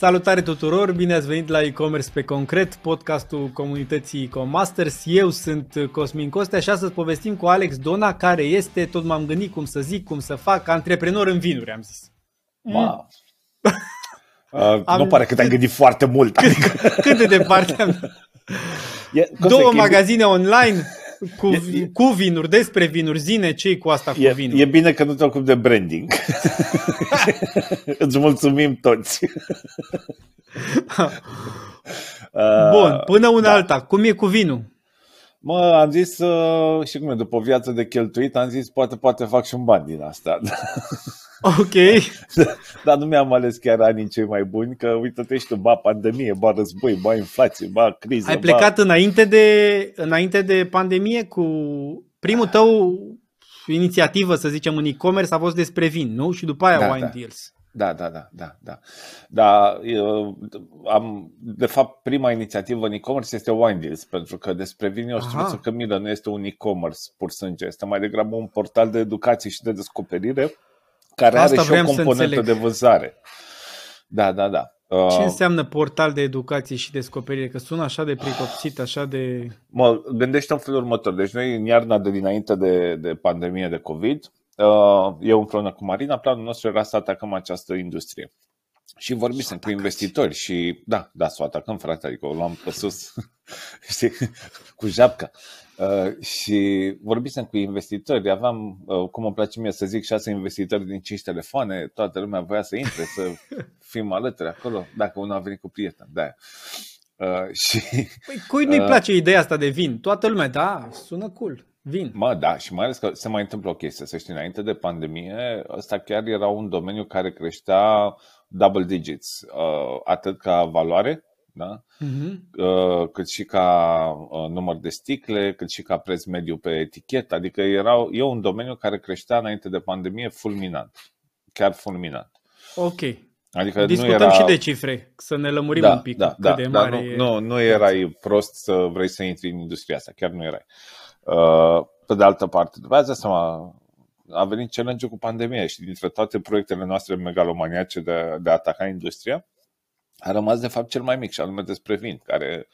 Salutare tuturor, bine ați venit la e-commerce pe concret, podcastul comunității e-comasters. Eu sunt Cosmin Costea și astăzi povestim cu Alex Dona, care este, tot m-am gândit cum să zic, cum să fac, antreprenor în vinuri, am zis. Wow. Uh, am... Nu pare că te-ai gândit foarte mult. Adică... Cât de departe am... E, Două magazine online, cu, e, cu vinuri, despre vinuri, zine ce cu asta cu e, vinuri. E bine că nu te ocupi de branding. Îți mulțumim toți. Bun, până una da. alta, cum e cu vinul? Mă, am zis, uh, și cum e, după o viață de cheltuit, am zis, poate, poate fac și un bani din asta. Ok. Dar nu mi-am ales chiar anii cei mai buni, că uite-te și tu, ba pandemie, ba război, ba inflație, ba criză. Ai plecat ba... înainte, de, înainte de pandemie cu primul tău inițiativă, să zicem, în e-commerce a fost despre vin, nu? Și după aia da, Wine da. Deals. Da, da, da, da, da. Da, eu am, de fapt, prima inițiativă în e-commerce este Wine Deals, pentru că despre vin eu știu că Milă nu este un e-commerce pur sânge, este mai degrabă un portal de educație și de descoperire care Asta are și o componentă de vânzare. Da, da, da. Ce uh, înseamnă portal de educație și descoperire? Că sună așa de pricopsit, așa de... Mă gândește în felul următor. Deci noi în iarna de dinainte de, de pandemie de COVID, uh, eu împreună cu Marina, planul nostru era să atacăm această industrie. Și vorbisem cu investitori și da, da, să o atacăm, frate, adică o luam pe sus, știi, cu japca. Uh, și vorbisem cu investitori, aveam, uh, cum îmi place mie să zic, șase investitori din cinci telefoane, toată lumea voia să intre, să fim alături acolo, dacă unul a venit cu prieten, da. Uh, și, păi, cui nu-i uh, place ideea asta de vin? Toată lumea, da, sună cool, vin. Mă, da, și mai ales că se mai întâmplă o chestie, să știi, înainte de pandemie, ăsta chiar era un domeniu care creștea double digits, uh, atât ca valoare, da? Uh-huh. cât și ca uh, număr de sticle, cât și ca preț mediu pe etichetă. Adică era, e un domeniu care creștea înainte de pandemie fulminant. Chiar fulminant. Ok. Adică Discutăm nu era... și de cifre, să ne lămurim da, un pic da, cât da, de da, mare nu, nu, nu erai prost să vrei să intri în industria asta, chiar nu erai. Uh, pe de altă parte, după aceea seama, a venit challenge cu pandemia și dintre toate proiectele noastre megalomaniace de, de a ataca industria, a rămas de fapt cel mai mic și anume despre vin, care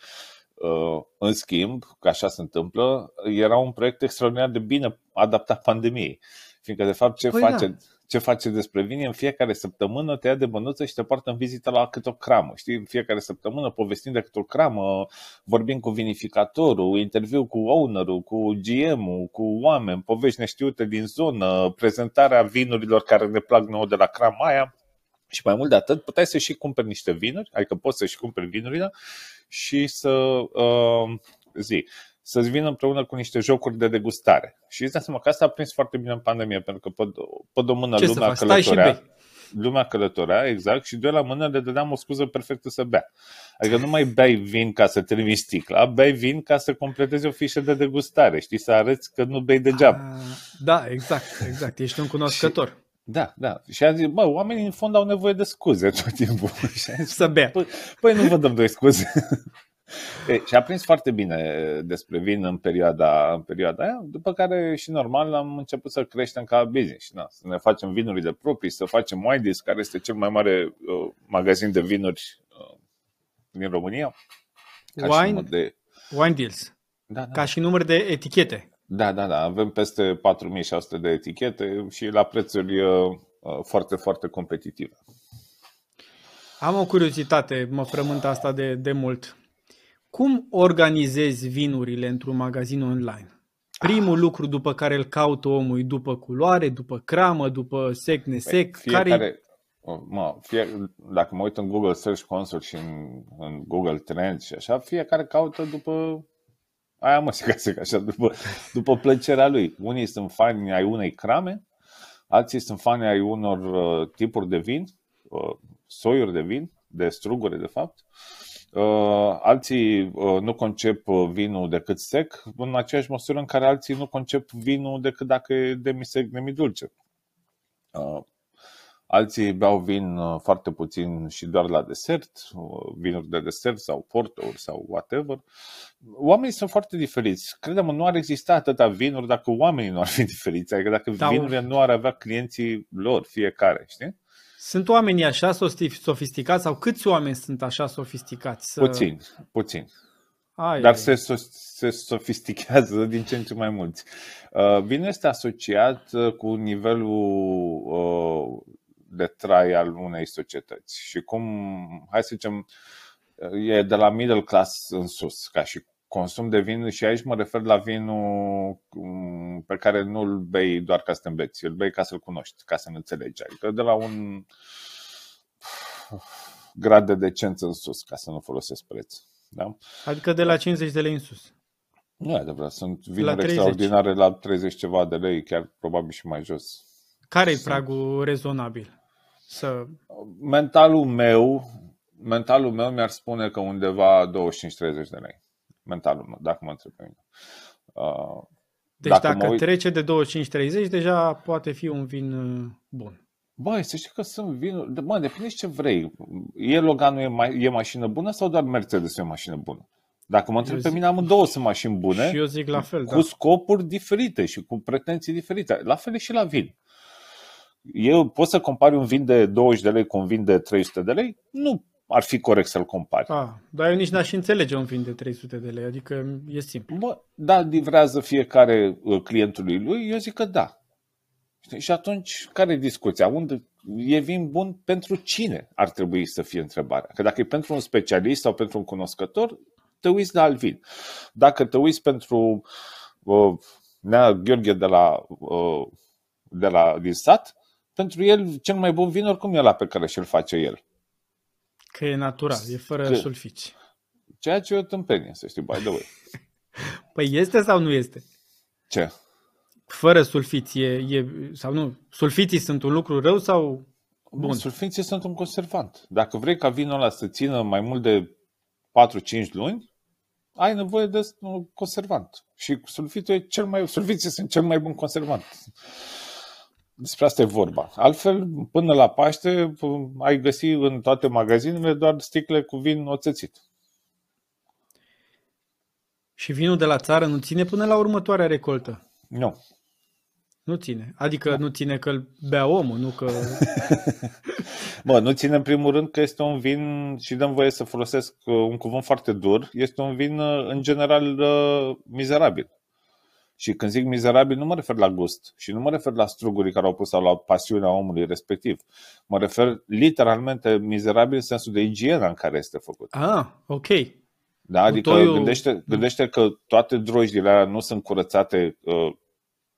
uh, în schimb, că așa se întâmplă, era un proiect extraordinar de bine adaptat pandemiei. Fiindcă, de fapt, ce, păi face, da. ce face despre vin în fiecare săptămână te ia de bănuță și te poartă în vizită la câte o cramă. Știi? În fiecare săptămână povestim de câte o cramă, vorbim cu vinificatorul, interviu cu ownerul, cu GM-ul, cu oameni, povești neștiute din zonă, prezentarea vinurilor care ne plac nouă de la crama aia. Și mai mult de atât, puteai să și cumperi niște vinuri, adică poți să și cumperi vinurile și să uh, zi, să-ți vină împreună cu niște jocuri de degustare. Și îți dai seama că asta a prins foarte bine în pandemie, pentru că pe, pe o mână Ce lumea călătorea. Lumea călătorea, exact, și de la mână le dădeam o scuză perfectă să bea. Adică nu mai bei vin ca să termini sticla, bei vin ca să completezi o fișă de degustare, știi, să arăți că nu bei degeaba. Ah, da, exact, exact, ești un cunoscător. Și, da, da. Și am zis, bă, oamenii în fond au nevoie de scuze tot timpul. Și zis, să bea. Păi, păi nu vă dăm doi scuze. e, și a prins foarte bine despre vin în perioada, în perioada aia, după care și normal am început să creștem ca business. Na, să ne facem vinurile proprii, să facem Winedies, care este cel mai mare uh, magazin de vinuri uh, din România. Ca Wine, de... Wine Deals. Da, da. Ca și număr de etichete. Da, da, da. Avem peste 4600 de etichete și la prețuri uh, uh, foarte, foarte competitive. Am o curiozitate, mă frământă asta de, de mult. Cum organizezi vinurile într-un magazin online? Primul ah. lucru după care îl caută omul după culoare, după cramă, după sec, nesec? Păi, fiecare, care... mă, fie, dacă mă uit în Google Search Console și în, în Google Trends și așa, fiecare caută după Aia mă se găsesc așa, după, după plăcerea lui. Unii sunt fani ai unei crame, alții sunt fani ai unor uh, tipuri de vin, uh, soiuri de vin, de struguri de fapt. Uh, alții uh, nu concep uh, vinul decât sec, în aceeași măsură în care alții nu concep vinul decât dacă e demisec, demidulce. Uh, Alții beau vin uh, foarte puțin și doar la desert, uh, vinuri de desert sau porturi sau whatever. Oamenii sunt foarte diferiți. Credem, nu ar exista atâta vinuri dacă oamenii nu ar fi diferiți, adică dacă da, vinurile nu ar avea clienții lor fiecare, știi? Sunt oamenii așa sofisticați sau câți oameni sunt așa sofisticați? Să... Puțin, puțin. Ai, Dar se, se sofistichează din ce în ce mai mulți. Uh, vinul este asociat uh, cu nivelul uh, de trai al unei societăți și cum, hai să zicem, e de la middle class în sus, ca și consum de vin și aici mă refer la vinul mm, pe care nu îl bei doar ca să te îmbeți, îl bei ca să-l cunoști, ca să-l înțelegi. Adică de la un grad de decență în sus, ca să nu folosesc preț. Da? Adică de la 50 de lei în sus. Nu e adevărat, sunt vinuri extraordinare la 30 ceva de lei, chiar probabil și mai jos. Care e pragul rezonabil? Să... Mentalul meu, mentalul meu mi-ar spune că undeva 25-30 de lei mentalul meu, dacă mă întreb pe mine. Uh, deci dacă, dacă uit... trece de 25-30, deja poate fi un vin uh, bun. Băi, să știi că sunt vinuri, mă, depinde ce vrei. E Loganul e, ma- e mașină bună sau doar Mercedes e mașină bună? Dacă mă întreb pe mine, am două sunt mașini bune. Și eu zic la fel, Cu da. scopuri diferite și cu pretenții diferite. La fel e și la vin. Eu pot să compari un vin de 20 de lei cu un vin de 300 de lei? Nu ar fi corect să-l compari. Ah, dar eu nici n-aș înțelege un vin de 300 de lei, adică e simplu. Bă, da, livrează fiecare uh, clientului lui? Eu zic că da. Și atunci, care e discuția? Unde e vin bun pentru cine ar trebui să fie întrebarea? Că dacă e pentru un specialist sau pentru un cunoscător, te uiți la alt vin. Dacă te uiți pentru uh, Nea Gheorghe de la, uh, de la din sat, pentru el cel mai bun vin oricum e la pe care și-l face el. Că e natural, e fără că... sulfiți. Ceea ce e o tâmpenie, să știi, by the way. păi este sau nu este? Ce? Fără sulfiți e, e sau nu? Sulfiții sunt un lucru rău sau bun? Sulfiții sunt un conservant. Dacă vrei ca vinul ăla să țină mai mult de 4-5 luni, ai nevoie de un conservant. Și sulfitul e cel mai, sulfiții sunt cel mai bun conservant. Despre asta e vorba. Altfel, până la Paște, ai găsi în toate magazinele doar sticle cu vin oțețit. Și vinul de la țară nu ține până la următoarea recoltă? Nu. Nu ține. Adică da. nu ține că îl bea omul, nu că... Bă, nu ține în primul rând că este un vin, și dăm voie să folosesc uh, un cuvânt foarte dur, este un vin uh, în general uh, mizerabil. Și când zic mizerabil, nu mă refer la gust și nu mă refer la strugurii care au pus sau la pasiunea omului respectiv. Mă refer literalmente mizerabil în sensul de igiena în care este făcut. Ah, ok. Da, adică Butoiul... gândește, gândește că toate drojdile alea nu sunt curățate uh,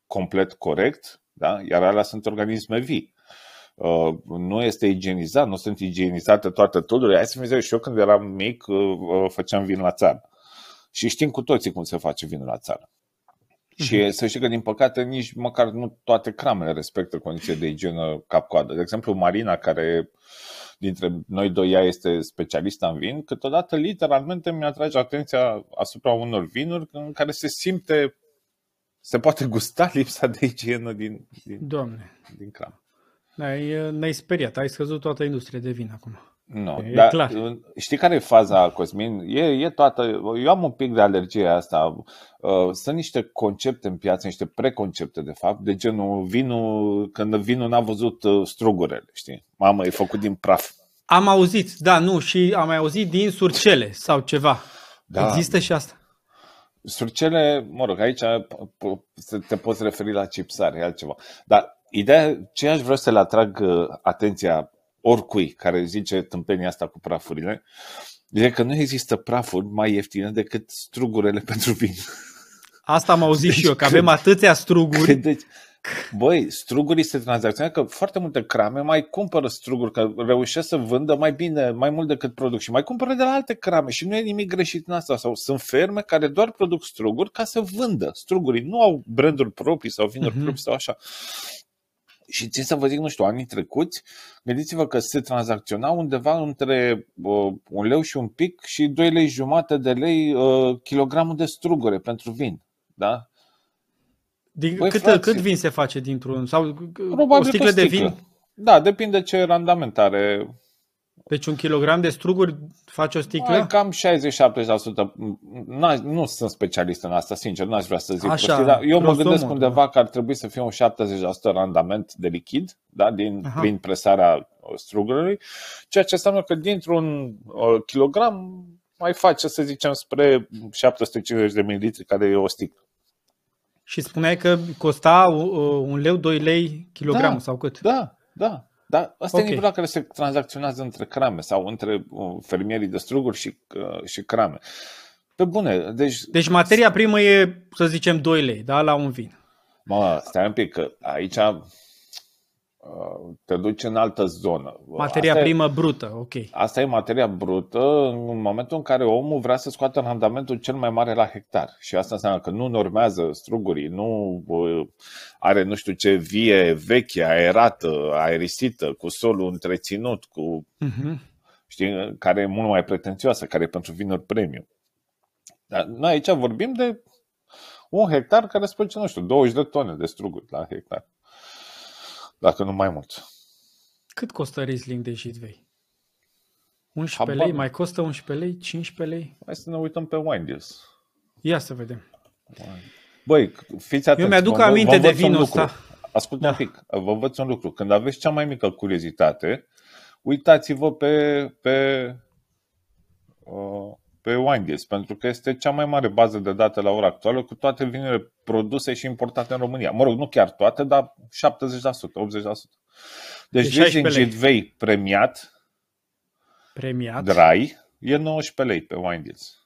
complet corect, da? iar alea sunt organisme vii. Uh, nu este igienizat, nu sunt igienizate toate tulurile. Hai să mi și eu când eram mic uh, uh, făceam vin la țară. Și știm cu toții cum se face vinul la țară. Și uh-huh. să știi că, din păcate, nici măcar nu toate cramele respectă condiții de igienă cap-coadă. De exemplu, Marina, care dintre noi doi ea este specialistă în vin, câteodată literalmente mi-atrage atenția asupra unor vinuri în care se simte, se poate gusta lipsa de igienă din, din, Doamne. din cram. Ne-ai, ne-ai speriat, ai scăzut toată industria de vin acum. Nu, e dar clar. știi care e faza, Cosmin? E, e toată, eu am un pic de alergie asta. Uh, sunt niște concepte în piață, niște preconcepte, de fapt, de genul vinul, când vinul n-a văzut uh, strugurele, știi? Mamă, e făcut din praf. Am auzit, da, nu, și am mai auzit din surcele sau ceva. Da. Există și asta. Surcele, mă rog, aici te poți referi la chipsare, altceva. Dar ideea, ce aș vrea să le atrag uh, atenția oricui care zice tâmpenia asta cu prafurile, e că nu există prafuri mai ieftine decât strugurele pentru vin. Asta am auzit deci, și eu, că avem atâția struguri. Deci, băi, strugurii se tranzacționează că foarte multe crame mai cumpără struguri, că reușesc să vândă mai bine, mai mult decât produc și mai cumpără de la alte crame și nu e nimic greșit în asta. Sau sunt ferme care doar produc struguri ca să vândă strugurii. Nu au branduri proprii sau vinuri uh-huh. proprii sau așa. Și țin să vă zic, nu știu, anii trecuți, gândiți-vă că se tranzacționa undeva între uh, un leu și un pic și 2 lei jumate de lei uh, kilogramul de strugure pentru vin. Da? Din, Băi, cât, frații, cât vin se face dintr-un? Sau Probabil o sticlă, de vin? Da, depinde ce randament are Deci un kilogram de struguri face o sticlă? Mai cam 60-70%. N-aș- Nu sunt specialist în asta, sincer, nu aș vrea să zic Așa, prostii, dar eu mă grosomor, gândesc undeva da. că ar trebui să fie un 70% randament de lichid da, din, Aha. prin presarea uh, strugurului, ceea ce înseamnă că dintr-un uh, kilogram mai face, să zicem, spre 750 de mililitri, care e o sticlă. Și spuneai că costa uh, un leu, 2 lei kilogramul Da. sau cât? Da, da. Dar asta Ok. e nivelul la care se tranzacționează între crame sau între uh, fermierii de struguri și, uh, și crame. Pe bune, deci Deci materia primă e, să zicem, 2 lei, da, la un vin. Mă, stai un pic, că aici uh, te duci în altă zonă. Materia asta primă brută, ok. E, asta e materia brută în momentul în care omul vrea să scoată randamentul cel mai mare la hectar. Și asta înseamnă că nu normează strugurii, nu uh, are nu știu ce vie veche, aerată, aerisită, cu solul întreținut, cu Mhm. știi, care e mult mai pretențioasă, care e pentru vinuri premium. Dar noi aici vorbim de un hectar care se produce, nu știu, 20 de tone de struguri la hectar. Dacă nu mai mult. Cât costă Riesling de Jitvei? 11 Habar lei? nu. Mai costă 11 lei? 15 lei? Hai să ne uităm pe wine deals. Ia să vedem. Băi, fiți atenți. Eu mi-aduc vă- vă aminte de învăț un vinul lucru. ăsta. Ascultă Da. un pic, vă învăț un lucru. Când aveți cea mai mică curiozitate, uitați-vă pe, pe, uh, pe Wine Deals, pentru că este cea mai mare bază de date la ora actuală cu toate vinurile produse și importate în România. Mă rog, nu chiar toate, dar 70%, 80%. Deci De Riesling 16 lei. Jitvei premiat, Premiat. dry, e 19 lei pe Wine Deals.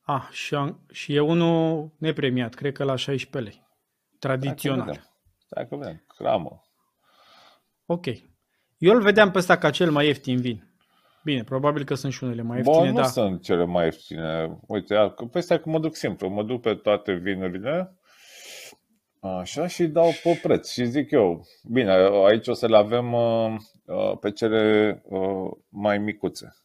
Ah, și, am, și e unul nepremiat, cred că la 16 lei. Stai că Tradițional. vedem. Stai că vedem. Cramă. Ok. Eu îl vedeam pe ăsta ca cel mai ieftin vin. Bine, probabil că sunt și unele mai Bă, ieftine, nu da. sunt cele mai ieftine. Uite, ia, că păi stai că mă duc simplu. Mă duc pe toate vinurile așa și dau pe preț. Și zic eu, bine, aici o să le avem uh, uh, pe cele uh, mai micuțe.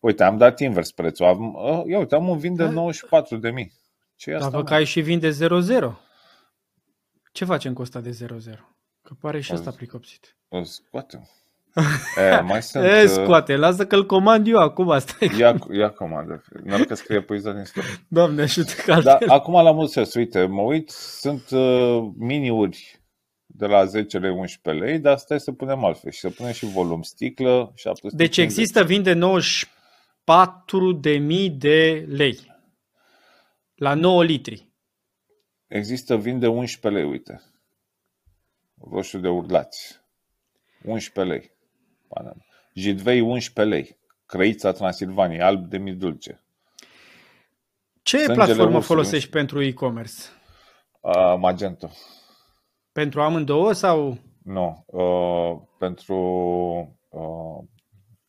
Uite, am dat invers prețul. Am, uh, ia uite, am un vin de Da. 94 de mii. Ce e Dar asta? vă mă? că ai și vin de 0-0. Ce facem cu ăsta de 0-0? Că pare și ăsta Auzi. pricopsit. O scoatem. E, mai sunt... E, uh, scoate, lasă că-l comand eu acum, asta e. Ia, ia comandă. Noroc că scrie poezia din stop. Doamne ajută că Da, altfel. acum la mult sens, uite, mă uit, sunt uh, mini-uri de la 10 lei, 11 lei, dar stai să punem altfel și să punem și volum sticlă, 750. Deci există vin de 94.000 de lei. La 9 litri. Există vin de 11 lei, uite. Roșu de urlați. 11 lei. Panama. Jidvei 11 lei. Crăița Transilvaniei, alb de mi dulce. Ce Sângele platformă ursului. folosești pentru e-commerce? Uh, Magento. Pentru amândouă sau? Nu. Uh, pentru uh,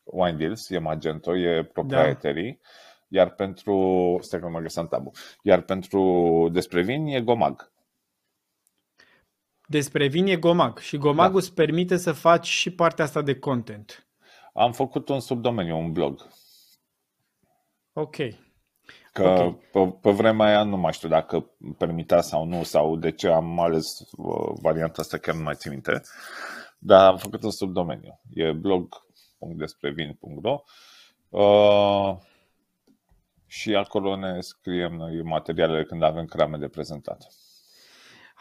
Wine Deals e Magento, e proprietary. Iar pentru, stai că nu mă găseam tabu, iar pentru despre vin e Gomag. Despre vin e Gomag și Gomagul îți permite să faci și partea asta de content. Am făcut un subdomeniu, un blog. Ok. Că Ok. pe, pe vremea aia nu mai știu dacă permitea sau nu, sau de ce am ales uh, varianta asta, chiar nu mai țin minte. Dar am făcut un subdomeniu. E blog.desprevin.ro uh, și acolo ne scriem noi materialele când avem crame de prezentat.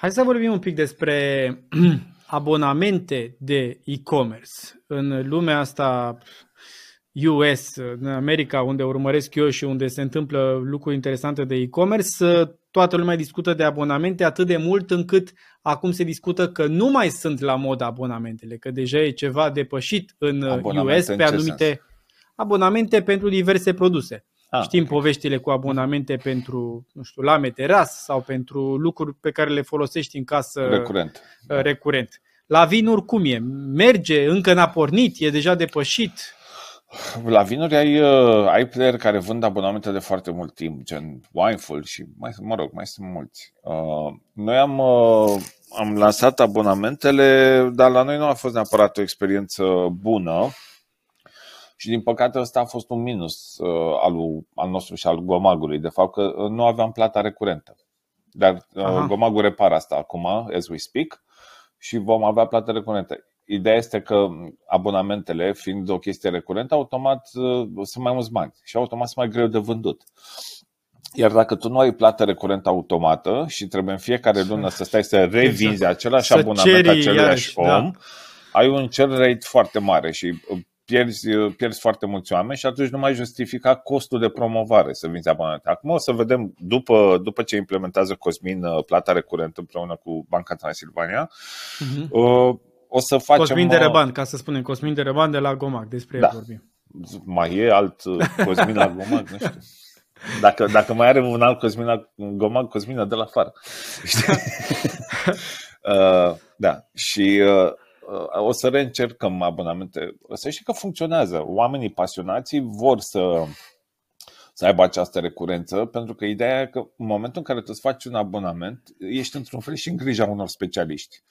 Hai să vorbim un pic despre abonamente de e-commerce. În lumea asta US, în America, unde urmăresc eu și unde se întâmplă lucruri interesante de e-commerce, toată lumea discută de abonamente atât de mult încât acum se discută că nu mai sunt la mod abonamentele, că deja e ceva depășit în Abonamente US în pe ce anumite sens? abonamente pentru diverse produse. Ah, Știm ok. poveștile cu abonamente pentru, nu știu, lame teras sau pentru lucruri pe care le folosești în casă Recurent. uh, recurent. La vinuri cum e? Merge? Încă n-a pornit? E deja depășit? La vinuri ai, uh, ai player care vând abonamente de foarte mult timp, gen Wineful și, mai, mă rog, mai sunt mulți. Uh, noi am, uh, am lansat abonamentele, dar la noi nu a fost neapărat o experiență bună și din păcate ăsta a fost un minus uh, al, al nostru și al Gomagului, de fapt că uh, nu aveam plata recurentă. Dar uh, Aha. Gomagul repară asta acum, as we speak, și vom avea plată recurentă. ideea este că abonamentele, fiind o chestie recurentă, automat uh, sunt mai mulți bani și automat sunt mai greu de vândut. Iar dacă tu nu ai plată recurentă automată și trebuie în fiecare lună să stai să revinzi exact. același să abonament același om, da. ai un churn rate foarte mare și pierzi, pierzi foarte mulți oameni și atunci nu mai justifica costul de promovare să vinzi abonamente. Acum o să vedem, după, după ce implementează Cosmin uh, plata recurentă împreună cu Banca Transilvania, uh-huh. o să facem... Cosmin de Reban, ca să spunem, Cosmin de Reban de la Gomac, despre da. el vorbim. Mai e alt uh, Cosmin la Gomac, nu știu. Dacă, dacă mai are un alt Cosmin la Gomac, Cosmina de la afară. uh, da, și uh, Uh, o să reîncercăm abonamente. Să știi că funcționează. Oamenii pasionați vor să, să aibă această recurență, pentru că ideea e că în momentul în care tu îți faci un abonament, ești într-un fel și în grija unor specialiști.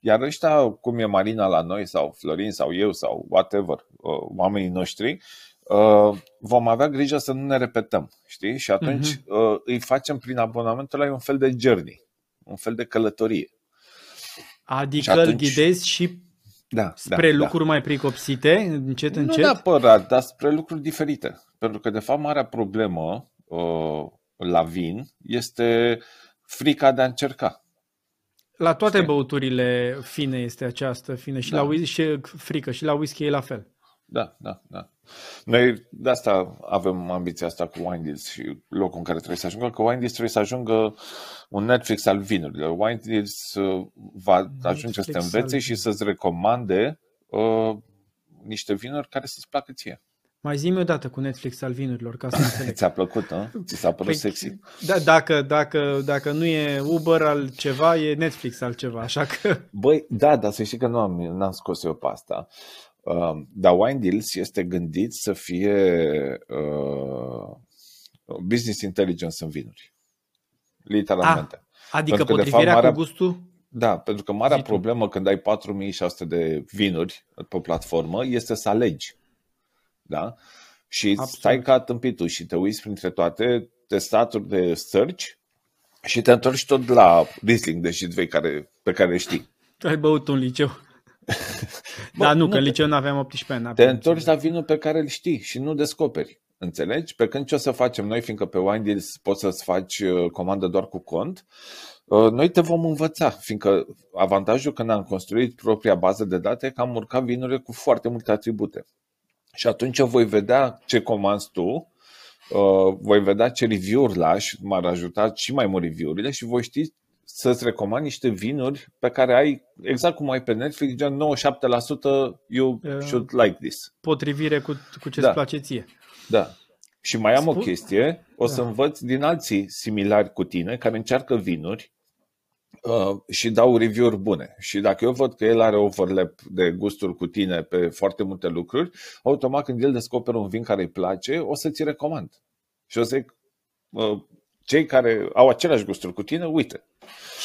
Iar ăștia, cum e Marina la noi, sau Florin, sau eu, sau whatever, uh, oamenii noștri, uh, vom avea grijă să nu ne repetăm, știi? Și atunci uh-huh. îi facem prin abonamentul ăla un fel de journey, un fel de călătorie. Adică și atunci... îl ghidezi și da, spre da, lucruri da. mai pricopsite, încet, nu încet? Nu neapărat, dar spre lucruri diferite. Pentru că, de fapt, marea problemă uh, la vin este frica de a încerca. La toate Știi? băuturile fine este această fine și da. la whisky și frică și la whisky e la fel. Da, da, da. Noi de asta avem ambiția asta cu Wine Deals și locul în care trebuie să ajungă, că Wine Deals trebuie să ajungă un Netflix al vinurilor. Wine Deals uh, va Netflix ajunge să te învețe și să-ți recomande uh, niște vinuri care să-ți placă ție. Mai zi-mi o dată cu Netflix al vinurilor, ca să înțeleg. Ți-a plăcut, nu? Ți s-a părut păi, sexy? Da, dacă, dacă, dacă nu e Uber al ceva, e Netflix al ceva, așa că... Băi, da, dar să știi că nu am, n-am scos eu pe asta. Uh, dar Wine Deals este gândit să fie uh, business intelligence în vinuri. Literalmente. Ah, adică pentru potrivirea că, de fapt, marea, cu gustul? Da, pentru că marea problemă când ai 4600 de vinuri pe platformă este să alegi. Da? Și Absolut. stai ca tâmpitul și te uiți printre toate testaturi de search și te întorci tot la Riesling de Jitvei care, pe care știi. Tu ai băut un liceu. Da, nu, nu, că în liceu nu aveam 18 ani. Te întorci la vinul pe care îl știi și nu descoperi. Înțelegi? Pe când ce o să facem noi, fiindcă pe Wine Deals poți să-ți faci uh, comandă doar cu cont, uh, noi te vom învăța, fiindcă avantajul când am construit propria bază de date e că am urcat vinurile cu foarte multe atribute. Și atunci voi vedea ce comanzi tu, uh, voi vedea ce review-uri lași, m-ar ajuta și mai mult review-urile și voi ști să-ți recomand niște vinuri pe care ai, exact cum ai pe Netflix, gen 97% you uh, should like this. Potrivire cu, cu ce-ți da. place ție. Da. Și mai am Spun? o chestie, o să da. învăț din alții similari cu tine care încearcă vinuri uh, și dau review-uri bune. Și dacă eu văd că el are overlap de gusturi cu tine pe foarte multe lucruri, automat când el descoperă un vin care îi place, o să ți recomand. Și o să zic, uh, cei care au aceleași gusturi cu tine, uite.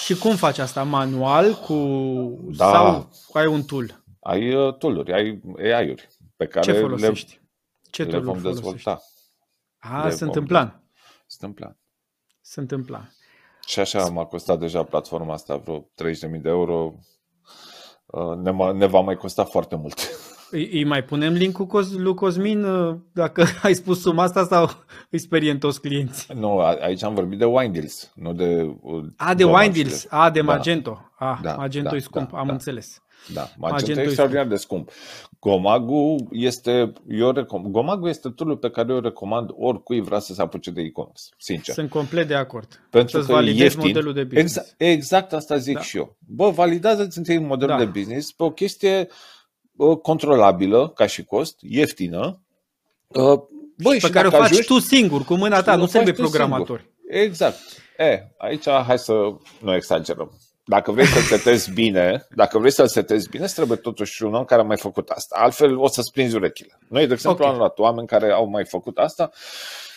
Și cum faci asta? Manual cu da. sau ai un tool? Ai uh, tool-uri, ai AI-uri pe care Ce folosești? Le, Ce le vom folosești? dezvolta. A, le sunt vom, în plan. Sunt în plan. Sunt în plan. Și așa m-a costat deja platforma asta vreo 30.000 de euro. Uh, ne, ne va mai costa foarte mult. Îi, îi mai punem link cu lui Cosmin uh, dacă ai spus suma asta sau îi speriem toți clienții? Nu, aici am vorbit de wine deals, nu de... Uh, a, de wine deals, a, de da. Magento. Da. A, da, Magento da, e scump, da, am da. înțeles. Da, Magento, e extraordinar de scump. Gomagu este, eu recom- Gomagu este tool pe care eu recomand oricui vrea să se apuce de e-commerce, sincer. Sunt complet de acord. Pentru Să-ți că validezi ieftin, modelul de business. Exact, exact asta zic da. și eu. Bă, validează-ți întâi modelul da. de business pe o chestie controlabilă ca și cost, ieftină. Băi, și pe care o faci ajungi, tu singur, cu mâna ta, nu trebuie programatori. Exact. E, aici hai să nu exagerăm. Dacă vrei să setezi bine, dacă vrei să setezi bine, trebuie totuși un om care a mai făcut asta. Altfel o să-ți prinzi urechile. Noi, de exemplu, okay. am luat oameni care au mai făcut asta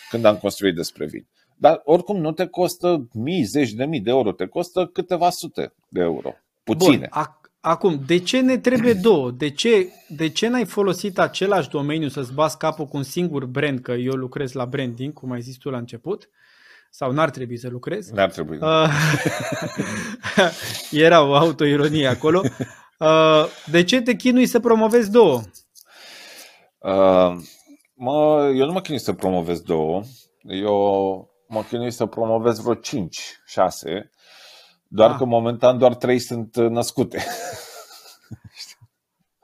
când am construit despre vin. Dar oricum nu te costă mii, zeci de mii de euro, te costă câteva sute de euro. Puține. Bun, Acum, de ce ne trebuie două? De ce, de ce n-ai folosit același domeniu să-ți bați capul cu un singur brand? Că eu lucrez la branding, cum ai zis tu la început. Sau n-ar trebui să lucrez? N-ar trebui. Uh, era o autoironie acolo. Uh, de ce te chinui să promovezi două? Uh, mă, eu nu mă chinui să promovez două. Eu mă chinui să promovez vreo 5, 6, doar Ah. că momentan doar 3 sunt uh, născute.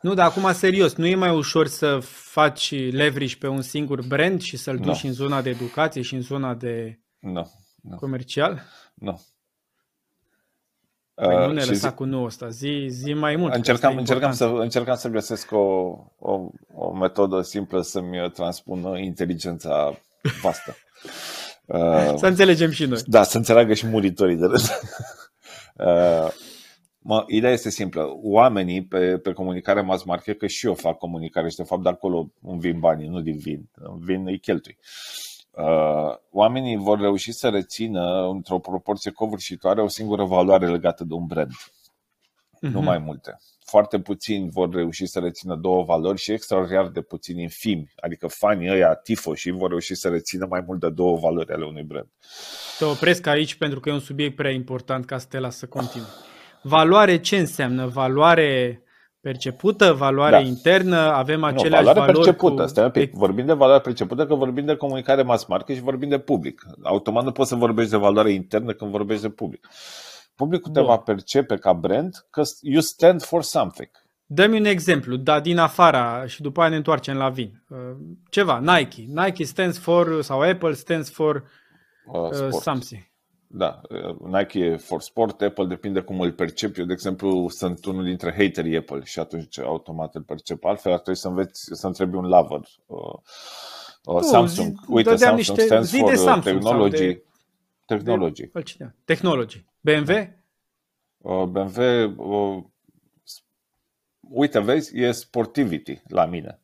Nu, dar acum serios, nu e mai ușor să faci leverage pe un singur brand și să-l duci Nu. în zona de educație și în zona de nu, nu, comercial? nu. Păi nu Uh, ne și lăsa zi- cu nu ăsta, zi, zi mai mult. că Încercam, ăsta e încercam, important. să, încercam să găsesc o, o, o metodă simplă să-mi transpună inteligența vastă. Uh, Să înțelegem și noi. Da, să înțeleagă și muritorii de rând. Uh, mă, ideea este simplă. Oamenii pe, pe comunicare mass market, că și eu fac comunicare și de fapt de acolo îmi vin banii, nu din vin. Îmi vin, îi cheltui. Uh, oamenii vor reuși să rețină într-o proporție covârșitoare o singură valoare legată de un brand, nu Mhm. mai multe. Foarte puțini vor reuși să rețină două valori și extraordinar de puțini infimi, adică fanii ăia tifoși vor reuși să rețină mai mult de două valori ale unui brand. Te opresc aici pentru că e un subiect prea important ca să te las să continui. Valoare ce înseamnă? Valoare percepută, valoare Da. internă, avem Nu, aceleași valoare valori percepută. cu... Stai un pic. Vorbim de valoare percepută că vorbim de comunicare mass market și vorbim de public. Automat nu poți să vorbești de valoare internă când vorbești de public. Publicul te Bun. va percepe ca brand că you stand for something. Dă-mi un exemplu, dar din afara și după aia ne întoarcem la vin. Uh, Ceva, Nike. Nike stands for, sau Apple stands for Uh, uh, sport. something. Da, uh, Nike e for sport, Apple depinde cum îl percep. Eu, de exemplu, sunt unul dintre haterii Apple și atunci automat îl percep altfel. Ar trebui să înveți să întrebi un lover. Uh, uh, Samsung, zi- uite, dădeam Samsung niște- stands zi for de uh, Samsung sau technology. de- Technology. Altcineva. Technology. BMW? Uh, BMW, uh, s- uite, vezi, e sportivity la mine.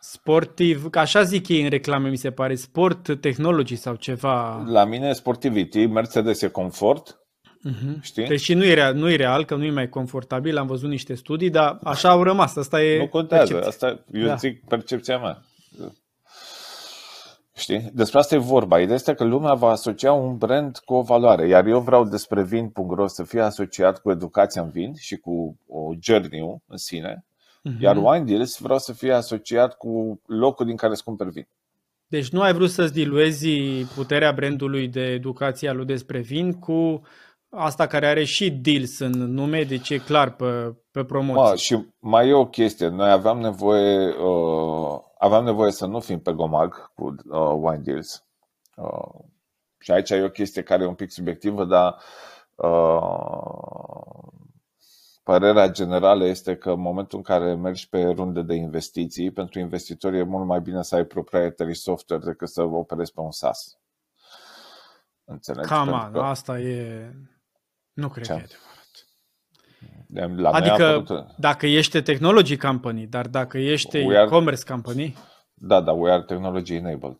Sportiv, că așa zic ei în reclame, mi se pare. Sport technology sau ceva. La mine e sportivity, Mercedes e confort, Mhm. știi? Deci nu e, real, nu e real, că nu e mai confortabil, am văzut niște studii, dar așa au rămas. Asta e nu contează, percepția. asta eu Da. zic percepția mea. Știi? Despre asta e vorba. Ideea este că lumea va asocia un brand cu o valoare, iar eu vreau despre vin.ro să fie asociat cu educația în vin și cu o journey în sine, Mhm. iar Wine Deals vreau să fie asociat cu locul din care îți cumperi vin. Deci nu ai vrut să-ți diluezi puterea brandului de educație al lui despre vin cu asta care are și deals în nume, deci e clar pe, pe promoție. Mă, și mai e o chestie. Noi aveam nevoie, uh, aveam nevoie să nu fim pe gomag cu uh, wine deals. Uh, și aici e o chestie care e un pic subiectivă, dar uh, părerea generală este că în momentul în care mergi pe runde de investiții, pentru investitori e mult mai bine să ai proprietary software decât să operezi pe un SaaS. Înțelegi? Come Pentru on, că asta e... Nu cred Ce? că e adevărat. La noi a Adică apărut- dacă ești technology company, dar dacă ești We are- e-commerce company, Da, da, we are technology enabled.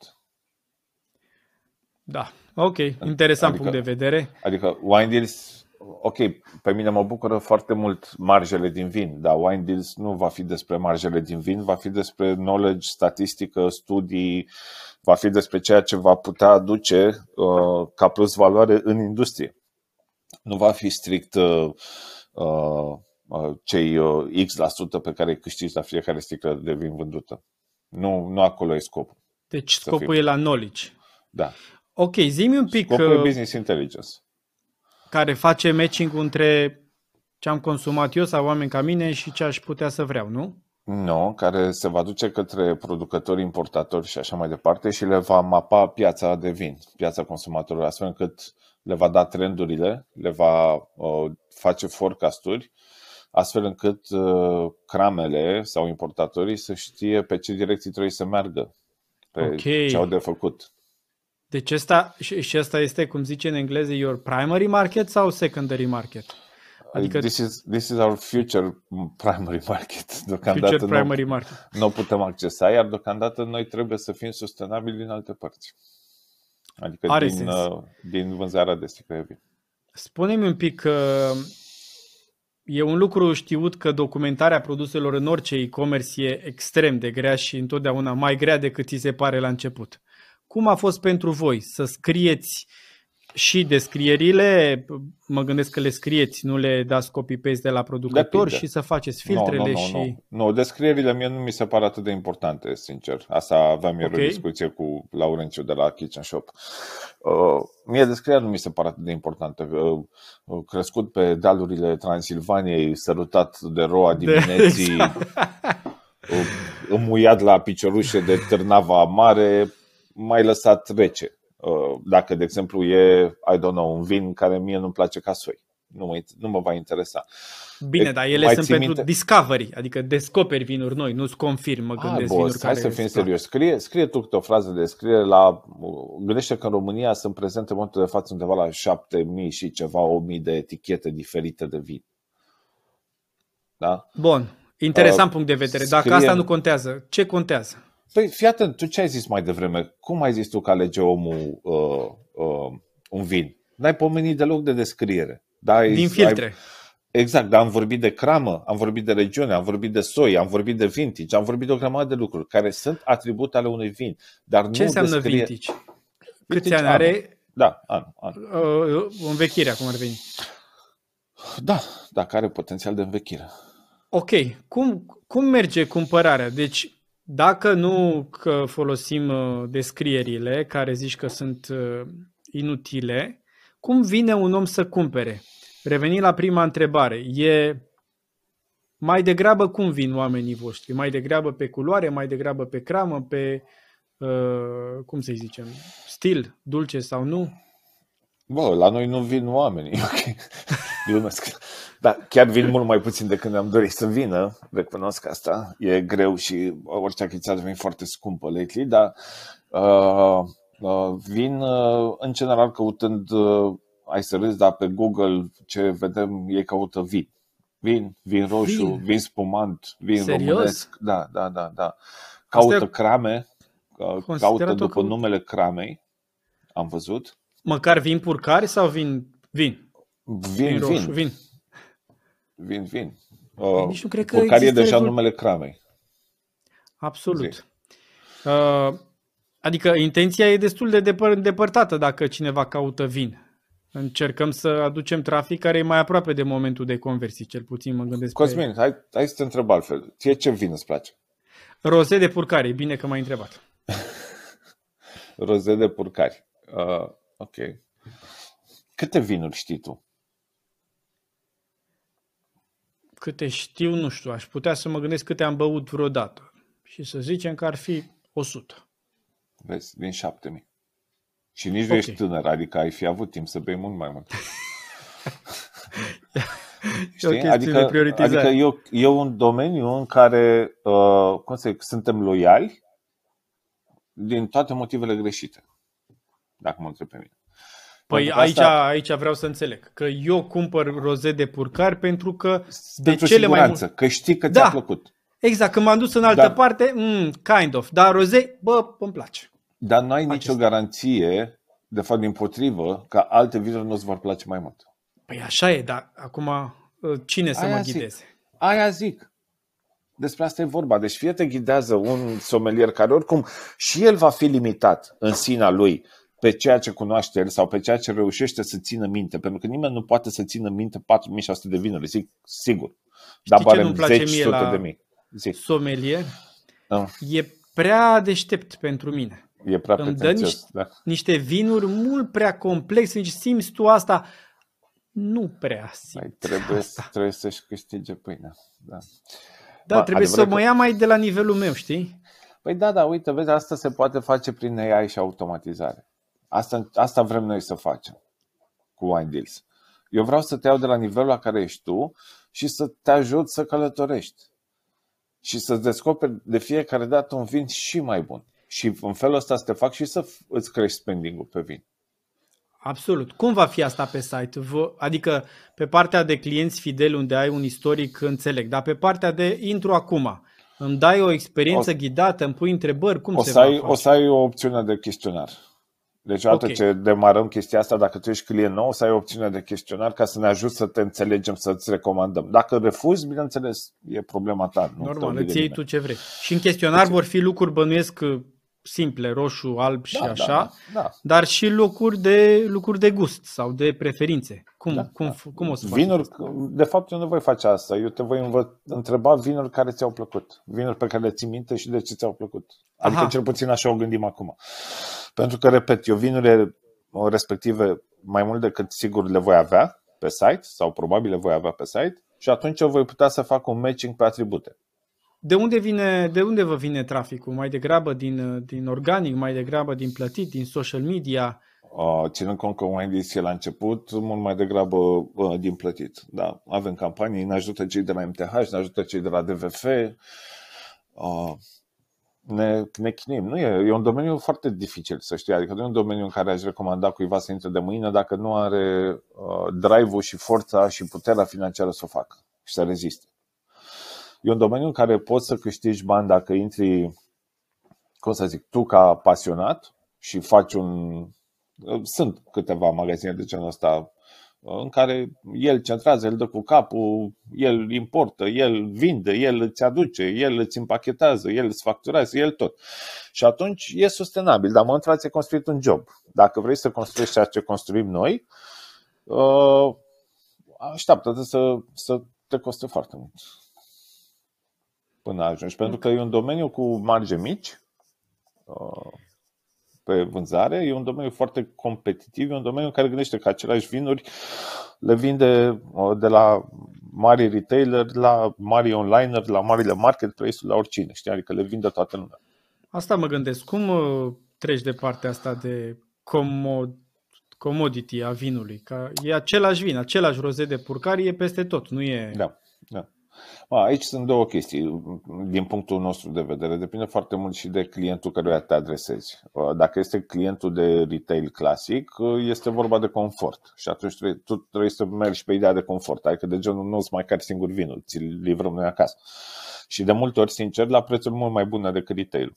da, ok, interesant adică- punct de vedere. Adică wine deals, ok, pe mine mă bucură foarte mult marjele din vin, dar wine deals nu va fi despre marjele din vin, va fi despre knowledge, statistică, studii, va fi despre ceea ce va putea aduce uh, ca plus valoare în industrie. Nu va fi strict uh, uh, uh, cei uh, X la sută pe care îi câștigi la fiecare sticlă de vin vândută. Nu, nu acolo e scopul. Deci să scopul fie. e la knowledge. Da. Ok, zi-mi un pic Scopul e uh, business intelligence. care face matching între ce am consumat eu sau oameni ca mine și ce aș putea să vreau, nu? Nu, care se va duce către producători, importatori și așa mai departe și le va mapa piața de vin, piața consumatorilor, astfel încât le va da trendurile, le va uh, face forecasturi, astfel încât uh, cramele sau importatorii să știe pe ce direcții trebuie să meargă, pe Ok. ce au de făcut. Deci asta, și, și asta este, cum zice în engleză, your primary market sau secondary market? Adică this, is, this is our future primary market. Deocamdată future nu, primary market. nu o putem accesa, iar deocamdată noi trebuie să fim sustenabili din alte părți. Adică Are din, sens. uh, din vânzarea de sticle de vin. Spune-mi un pic că e un lucru știut că documentarea produselor în orice e-commerce e extrem de grea și întotdeauna mai grea decât ți se pare la început. Cum a fost pentru voi să scrieți și descrierile, mă gândesc că le scrieți, nu le dați copy-paste de la producător Depinde. și să faceți filtrele nu, nu, și... Nu, nu, descrierile mie nu mi se pare atât de importante, sincer. Asta aveam eu Ok. o discuție cu Laurențiu de la Kitchen Shop. Uh, mie descrierea nu mi se pare atât de importantă. Uh, uh, crescut pe dealurile Transilvaniei, sărutat de roa De- dimineții, exact. uh, înmuiat la piciorușe de târnava mare, mai lăsat rece. Uh, Dacă, de exemplu, e, I don't know, un vin care mie nu-mi place ca soi. Nu mă, nu mă va interesa. Bine, E, dar ele mai sunt ții pentru minte? discovery, adică descoperi vinuri noi, nu-ți confirm, mă Ah, gândesc boss, vinuri hai care să fim îți plac. serios. Scrie, scrie tu câte o frază de scriere la... Gândește că în România sunt prezente în momentul de față undeva la 7000 și ceva, 8000 de etichete diferite de vin. Da? Bun, interesant Uh, punct de vedere. Dacă scrie- asta nu contează, ce contează? Păi fii atent, tu ce ai zis mai devreme? Cum ai zis tu că alege omul uh, uh, un vin? N-ai pomenit deloc de descriere. Da, ai, Din filtre. Ai, exact, dar am vorbit de cramă, am vorbit de regiune, am vorbit de soi, am vorbit de vintage, am vorbit de o grămadă de lucruri care sunt atribute ale unui vin. Dar Ce nu înseamnă descrie... vintage? Câți Vintage ani are Da, an, an. uh, învechirea, cum ar veni? Da, dacă are potențial de învechire. Ok, cum, cum merge cumpărarea? Deci, dacă nu că folosim uh, descrierile, care zici că sunt uh, inutile, cum vine un om să cumpere? Revenind la prima întrebare, e mai degrabă cum vin oamenii voștri? Mai degrabă pe culoare, mai degrabă pe cramă, pe, uh, cum să-i zicem, stil, dulce sau nu? Bă, la noi nu vin oamenii, ok? Glumesc. Dar chiar vin mult mai puțin decât ne-am dorit să vină, recunosc asta. E greu și orice achiziție a devenit foarte scumpă lately, dar uh, uh, vin uh, în general căutând, uh, ai să râzi, dar pe Google ce vedem, ei caută vin. Vin, vin roșu, Vin? vin, spumant, vin Serios? românesc. Da, da, da, da. Caută Asta e crame, uh, caută considerat o după căut- numele cramei, am văzut. Măcar vin purcari sau vin vin? Vin, Vin roșu, vin, vin. Vin, vin. Uh, nici nu cred că Purcari e există deja reguli- numele cramei. Absolut. Uh, adică intenția e destul de depăr- depărtată dacă cineva caută vin. Încercăm să aducem trafic care e mai aproape de momentul de conversie, cel puțin mă gândesc Cosmin, hai, hai să te întreb altfel. Ție ce vin îți place? pe roze de purcare. E bine că m-ai întrebat. Roze de purcari. Uh, ok. Câte vinuri știi tu? Câte știu, nu știu, aș putea să mă gândesc câte am băut vreodată. Și să zicem că ar fi 100. Vezi, din șapte mii. Și nici nu Ok. ești tânăr, adică ai fi avut timp să bei mult mai mult. E o chestiune de prioritizare. adică e, o, e un domeniu în care uh, cum să zic, suntem loiali din toate motivele greșite. Dacă mă întreb pe mine. Păi Pentru că aici, asta- aici vreau să înțeleg. Că eu cumpăr roze de purcari pentru că de pentru cele mai siguranță, multe... că știi că Da. ți-a plăcut. Exact, când m-am dus în altă Da. parte, mm, kind of. Dar roze, bă, îmi place. Dar nu ai nicio Acesta. garanție, de fapt din potrivă, că alte vinuri nu îți vor place mai mult. Păi așa e, dar acum uh, cine să Aia mă zic. ghideze? Aia zic. Despre asta e vorba. Deci fie te ghidează un somelier care oricum și el va fi limitat în sinea lui pe ceea ce cunoaște el sau pe ceea ce reușește să țină minte. Pentru că nimeni nu poate să țină minte 4600 de vinuri, zic sigur. Dar ce barem nu-mi place 10 mie sute la- de mii. Zic, Sommelier da, e prea deștept pentru mine. e prea Îmi dă pretențios. niște- Da. Niște vinuri mult prea complexe, deci simți tu asta. Nu prea Mai simt trebuie, asta. trebuie să-și câștige pâinea. Da. Da, Bă, trebuie să adevărat mă că- ia mai de la nivelul meu, știi? Păi da, da, uite, vezi, asta se poate face prin AI și automatizare. Asta, asta vrem noi să facem cu Wine Deals. Eu vreau să te iau de la nivelul la care ești tu și să te ajut să călătorești. Și să-ți descoperi de fiecare dată un vin și mai bun. Și în felul ăsta să te fac și să f- îți crești spending-ul pe vin. Absolut. Cum va fi asta pe site? Vă- Adică pe partea de clienți fideli unde ai un istoric, înțeleg, dar pe partea de intru acum, îmi dai o experiență O- ghidată, îmi pui întrebări, cum O se să, va ai, face? o să ai o opțiune de chestionar. Deci, odată Ok. ce demarăm chestia asta, dacă tu ești client nou, o să ai o opțiune de chestionar ca să ne ajut să te înțelegem, să-ți recomandăm. Dacă refuzi, bineînțeles, e problema ta. Nu te Normal, obligă îți iei nimeni. tu ce vrei. Și în chestionar vor fi lucruri bănuiesc uh, simple, roșu, alb și Da, așa, da, da. dar și lucruri de, lucruri de gust sau de preferințe. Cum, Da, cum, da. cum o să faci Vinuri, asta? de fapt, eu nu voi face asta. Eu te voi învă- întreba vinuri care ți-au plăcut. Vinuri pe care le ții minte și de ce ți-au plăcut. Adică Aha. cel puțin așa o gândim acum. Pentru că, repet, eu vinurile respective mai mult decât sigur le voi avea pe site sau probabil le voi avea pe site și atunci eu voi putea să fac un matching pe atribute. De unde, vine, de unde vă vine traficul? Mai degrabă din, din organic, mai degrabă din plătit, din social media? Uh, ținând cont că Wendy's e la început, mult mai degrabă uh, din plătit. Da, avem campanii, ne ajută cei de la MTH, ne ajută cei de la DVF, uh, ne, ne chinim. Nu e, e un domeniu foarte dificil, să știi, adică nu e un domeniu în care aș recomanda cuiva să intre de mâine dacă nu are uh, drive-ul și forța și puterea financiară să o facă și să reziste. E un domeniu în care poți să câștigi bani dacă intri, cum să zic, tu ca pasionat și faci un, sunt câteva magazine de genul ăsta uh, în care el centrează, el dă cu capul, el importă, el vinde, el îți aduce, el îți împachetează, el îți facturează, el tot. Și atunci e sustenabil, dar în momentul ăla ți-ai construit un job. Dacă vrei să construiești ceea ce construim noi, uh, așteaptă-te să, să te coste foarte mult până ajungi. Pentru că e un domeniu cu marge mici, uh, pe vânzare. E un domeniu foarte competitiv, e un domeniu în care gândește că aceleași vinuri le vinde uh, de la mari retailer, la mari onliner, la marile marketplace-uri, la oricine. Știi? Adică le vinde toată lumea. Asta mă gândesc. Cum uh, treci de partea asta de comod, commodity a vinului? Că e același vin, același rozet de purcari e peste tot, nu e... Da, da. A, Aici sunt două chestii din punctul nostru de vedere. Depinde foarte mult și de clientul căruia te adresezi. Dacă este clientul de retail clasic, este vorba de confort. Și atunci trebuie, tu trebuie să mergi pe ideea de confort. Adică de genul nu-ți mai cari singur vinul, ți-l livrăm noi acasă. Și de multe ori, sincer, la prețuri mult mai bune decât retail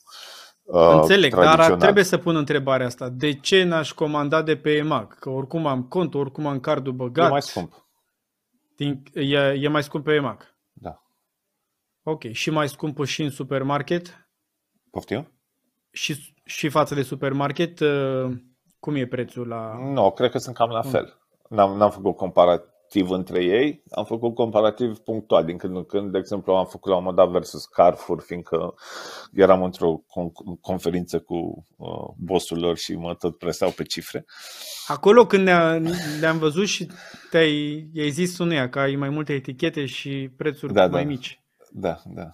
Înțeleg, dar trebuie să pun întrebarea asta. De ce n-aș comanda de pe EMAG? Că oricum am cont, oricum am cardul băgat. E mai scump. Din, e, e mai scump pe EMAG. Da. Ok. Și mai scumpă și în supermarket? Poftim? Și, și față de supermarket, uh, cum e prețul la... Nu, no, cred că sunt cam la fel. N-am, n-am făcut comparativ între ei, am făcut comparativ punctual. Din când în când, de exemplu, am făcut la un moment dat versus Carrefour, fiindcă eram într-o con- conferință cu uh, bossul lor și mă tot presau pe cifre. Acolo când ne-a, ne-am văzut și te-ai ai zis unuia că ai mai multe etichete și prețuri Da, mai da. mici. Da, da.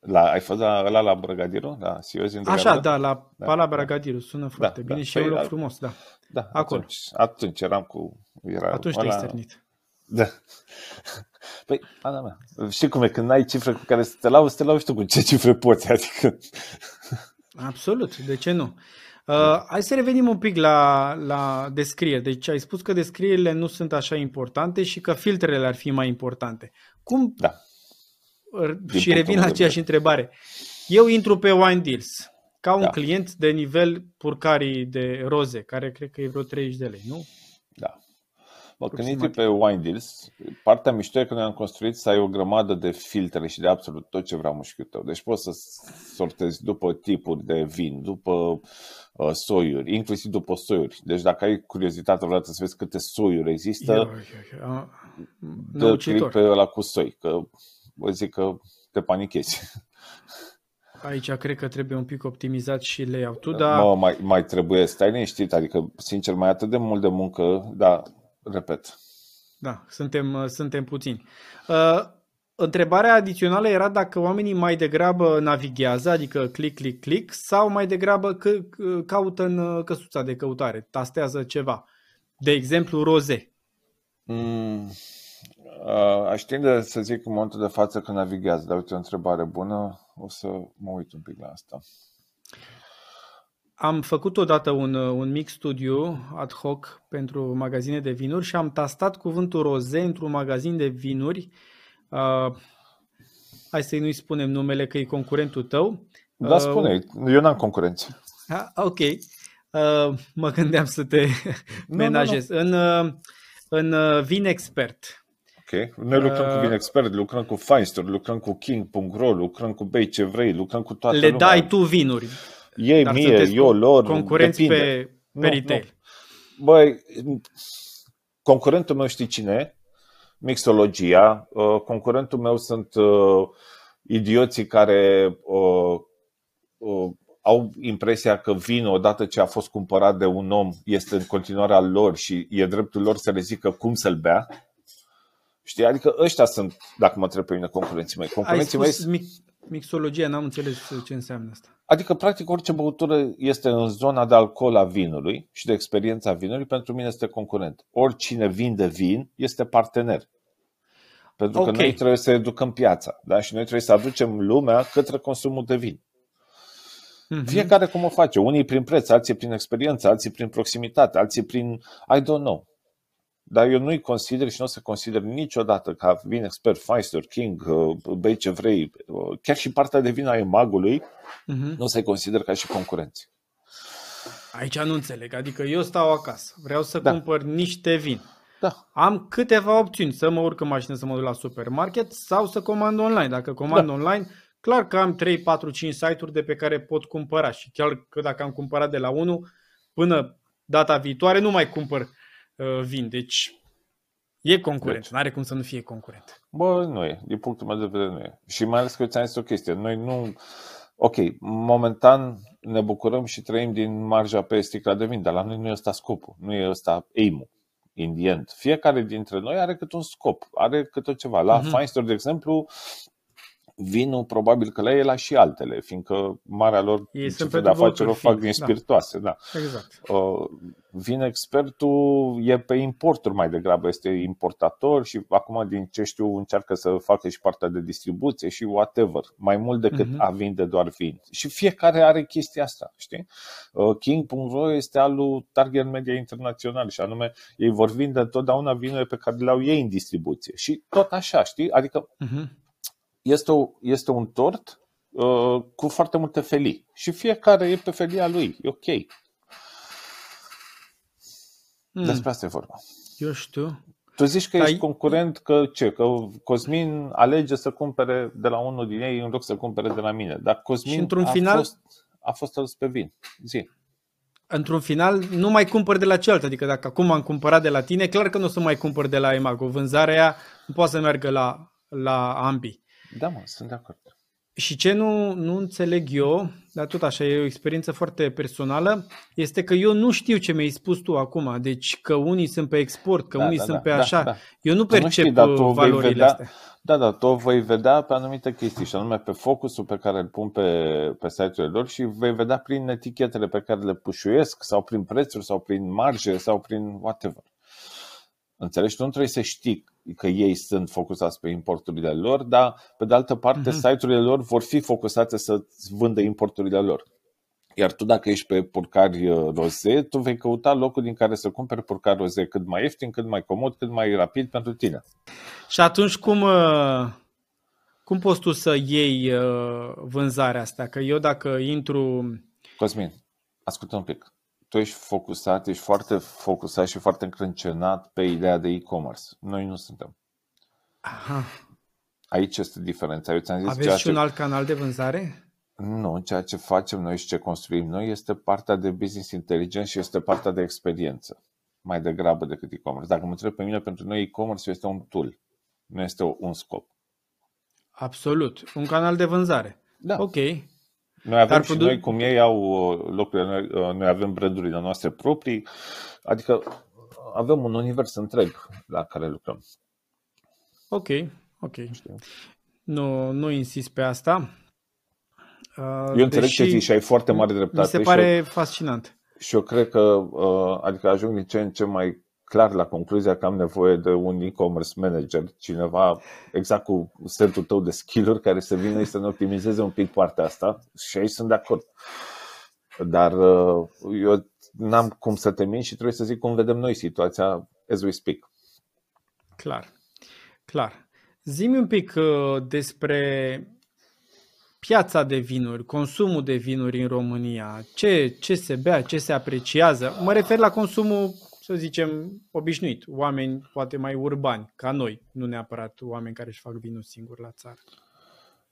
La, ai fost la, la, la Brăgadiru? La Siozi în Așa, Brăgadiru? da, la Da, Pala da. Bragadiru, sună foarte Da, bine da. și e un Păi, loc da. frumos, da. Da, Acolo. Atunci, atunci eram cu... Era Atunci ăla- te-ai stârnit. Da. Păi, Ana mea, știi cum e, când ai cifre cu care să te lauzi, te lauzi tu cu ce cifre poți, adică... Absolut, de ce nu? Uh, hai să revenim un pic la, la descrieri. Deci ai spus că descrierile nu sunt așa importante și că filtrele ar fi mai importante. Cum? Da. Uh, și punctul revin meu la de aceeași întrebare. Eu intru pe Wine Deals ca un Da. client de nivel purcarii de roze, care cred că e vreo 30 de lei, nu? Da. Bă, când intri pe Wine Deals, partea mișto e că noi am construit să ai o grămadă de filtre și de absolut tot ce vrea mușchiul tău. Deci poți să sortezi după tipuri de vin, după uh, soiuri, inclusiv după soiuri. Deci dacă ai curiozitate vreodată să vezi câte soiuri există, Eu, eu, eu, a- dă click năucitor. pe ăla cu soi, că vă zic că te panichezi. Aici cred că trebuie un pic optimizat și layout-ul, dar Mă, mai, mai trebuie, stai liniștit, adică, sincer, mai e atât de mult de muncă, dar, repet, Da, suntem, uh, suntem puțini. Uh, întrebarea adițională era dacă oamenii mai degrabă navighează, adică click, click, click, sau mai degrabă că, că- caută în uh, căsuța de căutare, tastează ceva. De exemplu, roze. Mm, uh, aș tinde să zic în momentul de față că navighează, dar uite o întrebare bună, o să mă uit un pic la asta. Am făcut odată un, uh, un mic studiu ad hoc pentru magazine de vinuri și am tastat cuvântul roze într-un magazin de vinuri. Uh, hai să-i nu-i spunem numele că e concurentul tău. Da, Uh, spune, eu n-am concurență. Ah, ok. Uh, mă gândeam să te nu, menajez. În, uh, în uh, Vin Expert. Ok, noi lucrăm Uh, cu Vinexpert, lucrăm cu Finestore, lucrăm cu King.ro, lucrăm cu Bei ce vrei, lucrăm cu toată Le lumea. dai tu vinuri. Ei Dar mie, sunteți eu lor, concurenți depinde. pe, Nu, pe retail. Băi, concurentul meu știi cine e? Mixologia. Uh, Concurentul meu sunt uh, idioții care uh, uh, au impresia că vin odată ce a fost cumpărat de un om este în continuare al lor și e dreptul lor să le zică cum să-l bea. Știi? Adică ăștia sunt, dacă mă întreb pe mine, concurenții mei. Ai Concurenții mei spus mic, mixologia, n-am înțeles ce înseamnă asta. Adică, practic, orice băutură este în zona de alcool a vinului și de experiența vinului, pentru mine este concurent. Oricine vinde vin este partener. Pentru că Ok. noi trebuie să educăm piața da? și noi trebuie să aducem lumea către consumul de vin. Mhm. Fiecare cum o face. Unii prin preț, alții prin experiență, alții prin proximitate, alții prin I don't know. Dar eu nu-i consider și nu o să consider niciodată ca vin expert, Feister, King, uh, bei ce vrei, uh, chiar și partea de vin a emagului, Mhm. nu o să-i consider ca și concurenți. Aici nu înțeleg. Adică eu stau acasă, vreau să Da. cumpăr niște vin. Da. Am câteva opțiuni, să mă urc în mașină să mă duc la supermarket sau să comand online. Dacă comand Da. online, clar că am 3, 4, 5 site-uri de pe care pot cumpăra și chiar că dacă am cumpărat de la unul, până data viitoare nu mai cumpăr uh, vin. Deci e concurent, Deci. nu are cum să nu fie concurent. Bă, nu e. Din punctul meu de vedere, nu e. Și mai ales că eu ți-am zis o chestie. Noi nu... Ok, momentan ne bucurăm și trăim din marja pe sticla de vin, dar la noi nu e ăsta scopul, nu e ăsta aim in the end. Fiecare dintre noi are câte un scop, are câte ceva. La Mhm. uh-huh. Feinster, de exemplu, vinul probabil că la ei la și altele, fiindcă marea lor Ei sunt cifră de pentru afaceri o băuturi fac fine, din da. spiritoase. Da. Exact. Uh, vine expertul, e pe importuri mai degrabă, este importator și acum din ce știu încearcă să facă și partea de distribuție și whatever, mai mult decât Mhm. a vinde doar vin. Și fiecare are chestia asta, știi? Uh, King.ro este al lui Target Media Internațional și anume ei vor vinde întotdeauna vinurile pe care le au ei în distribuție și tot așa, știi? Adică Mhm. Este, o, este un tort uh, cu foarte multe felii și fiecare e pe felia lui, e ok. Mm, Despre asta e vorba. Eu știu. Tu zici că Dar ești e- concurent, că ce? Că Cosmin alege să cumpere de la unul din ei în loc să cumpere de la mine. Dar Cosmin Și într-un a, final- fost, a fost adus pe vin. Zi. într-un final nu mai cumpăr de la celălalt. Adică dacă acum am cumpărat de la tine, clar că nu o să mai cumpăr de la Emago. Vânzarea aia nu poate să meargă la, la ambii. Da, mă, sunt de acord. Și ce nu, nu înțeleg eu, dar tot așa, e o experiență foarte personală, este că eu nu știu ce mi-ai spus tu acum. Deci că unii sunt pe export, că Da, unii da, sunt da, pe da, așa. da. Eu nu Tu nu percep știi, dar tu uh, vei valorile vedea- astea. Da, da, tu o vei vedea pe anumite chestii și anume pe focusul pe care îl pun pe, pe site-urile lor și vei vedea prin etichetele pe care le pușuiesc sau prin prețuri sau prin marge sau prin whatever. Înțelegi? Tu nu trebuie să știi că ei sunt focusați pe importurile lor, dar pe de altă parte Mhm. site-urile lor vor fi focusate să vândă importurile lor. Iar tu dacă ești pe purcari uh, roze, tu vei căuta locul din care să cumperi purcari roze cât mai ieftin, cât mai comod, cât mai rapid pentru tine. Și atunci cum, uh, cum poți tu să iei uh, vânzarea asta? Că eu dacă intru... Cosmin, ascultă un pic. Tu ești focusat, ești foarte focusat și foarte încrâncenat pe ideea de e-commerce. Noi nu suntem. Aha, Aici este diferența. Eu ți-am zis ceea aveți și ce... un alt canal de vânzare? Nu, ceea ce facem noi și ce construim noi este partea de business intelligence și este partea de experiență. Mai degrabă decât e-commerce. Dacă mă întreb pe mine, pentru noi e-commerce este un tool. Nu este un scop. Absolut. Un canal de vânzare. Da. Ok. Noi avem Dar și produ- noi, cum ei au uh, locurile, noi, uh, noi avem brandurile noastre proprii, adică avem un univers întreg la care lucrăm. Ok. Ok. Știi? Nu, nu insist pe asta. Uh, Eu înțeleg ce zici și ai foarte mare dreptate. Mi se și pare eu, fascinant. și eu cred că, uh, adică ajung din ce în ce mai clar la concluzia că am nevoie de un e-commerce manager, cineva exact cu setul tău de skill-uri care să vină și să ne optimizeze un pic partea asta și aici sunt de acord. Dar uh, eu n-am cum să te mint și trebuie să zic cum vedem noi situația as we speak. Clar. Clar. Zi-mi un pic uh, despre piața de vinuri, consumul de vinuri în România. Ce, ce se bea, ce se apreciază? Mă refer la consumul, să zicem, obișnuit. Oameni poate mai urbani, ca noi, nu neapărat oameni care își fac vinul singur la țară.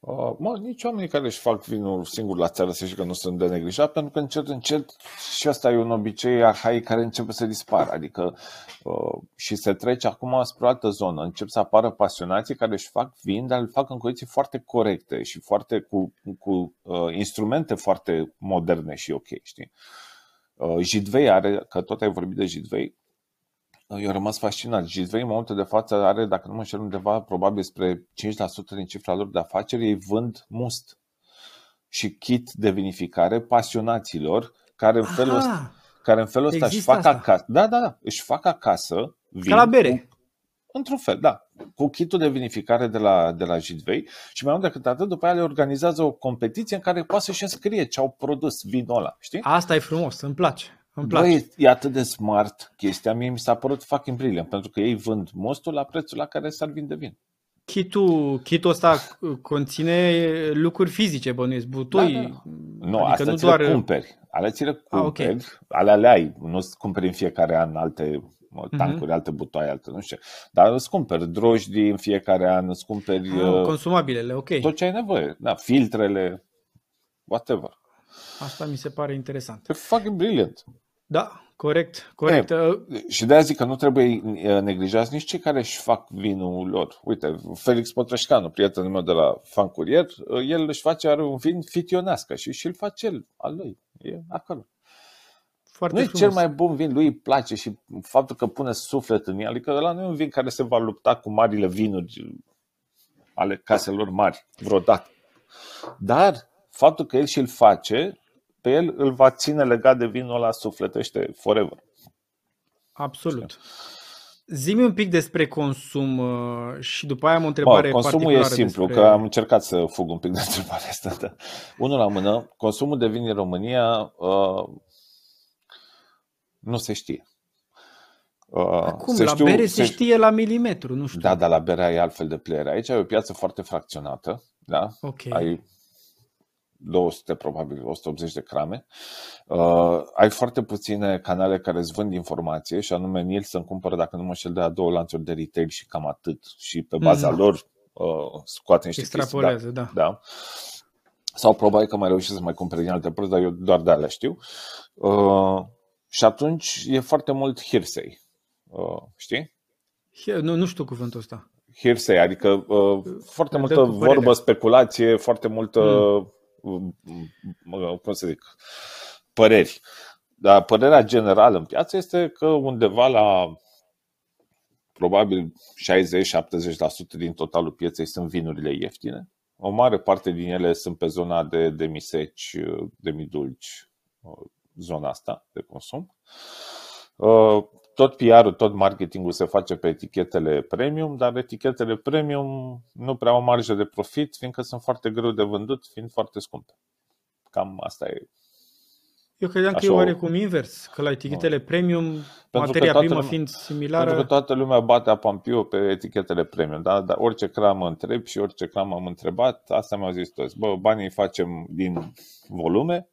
Uh, mă, nici oamenii care își fac vinul singur la țară să că nu sunt de neglijat, pentru că încet, încet și asta e un obicei arhaic care începe să dispară. Adică uh, și se trece acum spre o altă zonă. Încep să apară pasionații care își fac vin, dar îl fac în condiții foarte corecte și foarte cu, cu uh, instrumente foarte moderne și ok, știi? Uh, Jidvei are, că tot ai vorbit de Jidvei, eu am rămas fascinat. Gisvei, în momentul de față, are, dacă nu mă înșel undeva, probabil spre 5% din cifra lor de afaceri, ei vând must și kit de vinificare pasionaților care în felul ăsta, care în felul ăsta își fac asta. acasă. Da, da, da, își fac acasă vin Ca la bere. Cu, într-un fel, da. Cu kitul de vinificare de la, de la Jidvei și mai mult decât atât, după aia le organizează o competiție în care poate să-și înscrie ce au produs vinul ăla, știi? Asta e frumos, îmi place. Îmi place. Băi, e atât de smart chestia, mie mi s-a părut fucking brilliant, pentru că ei vând mostul la prețul la care s-ar vinde vin. Kitul, kitul ăsta conține lucruri fizice, bănuiesc, butoi. Da, da. Nu, adică astea nu ți doar... cumperi. Ale ți le cumperi, ah, okay. ale ale ai. Nu cumperi în fiecare an alte tancuri, mm-hmm. alte butoaie, alte nu știu Dar îți cumperi drojdi în fiecare an, îți cumperi... Ah, uh, consumabilele, ok. Tot ce ai nevoie, da, filtrele, whatever. Asta mi se pare interesant. E fucking brilliant. Da, corect, corect. E, și de aia zic că nu trebuie neglijați nici cei care își fac vinul lor. Uite, Felix Potreșcanu, prietenul meu de la Fan Curier, el își face, are un vin fitionească și și-l face el, al lui. E acolo. Foarte nu e cel mai bun vin, lui îi place și faptul că pune suflet în el, adică ăla nu e un vin care se va lupta cu marile vinuri ale caselor mari vreodată. Dar faptul că el și-l face pe el îl va ține legat de vinul ăla sufletește forever. Absolut. Zimi un pic despre consum uh, și după aia am o întrebare Bă, Consumul e simplu, despre... că am încercat să fug un pic de întrebarea asta. Da. Unul la mână, consumul de vin în România uh, nu se știe. Uh, Acum, se la știu, bere se, se știe la milimetru, nu știu. Da, dar la bere ai altfel de playere. Aici ai o piață foarte fracționată. Da? Okay. Ai 200, probabil 180 de crame. Uh, ai foarte puține canale care îți vând informație și anume Nielsen cumpără, dacă nu mă șel, de a două lanțuri de retail și cam atât. Și pe baza mm. lor uh, scoate niște Extrapolează, chestii. Da, da. da. Sau probabil că mai reușesc să mai cumpere din alte părți, dar eu doar de alea știu. Uh, și atunci e foarte mult hearsay. Uh, știi? Nu, nu știu cuvântul ăsta. Hearsay, adică uh, foarte multă vorbă, speculație, foarte multă mm cum să zic, păreri. Dar părerea generală în piață este că undeva la probabil 60-70% din totalul pieței sunt vinurile ieftine. O mare parte din ele sunt pe zona de demiseci, demidulci, zona asta de consum. Tot PR-ul, tot marketingul se face pe etichetele premium, dar etichetele premium nu prea au marjă de profit, fiindcă sunt foarte greu de vândut, fiind foarte scumpe. Cam asta e. Eu credeam Așa că e oarecum invers, că la etichetele no. premium, pentru materia primă lumea, fiind similară... Pentru că toată lumea bate apampiu pe etichetele premium, da? dar orice cramă întreb și orice cramă am întrebat, asta mi-au zis toți. Bă, banii facem din volume,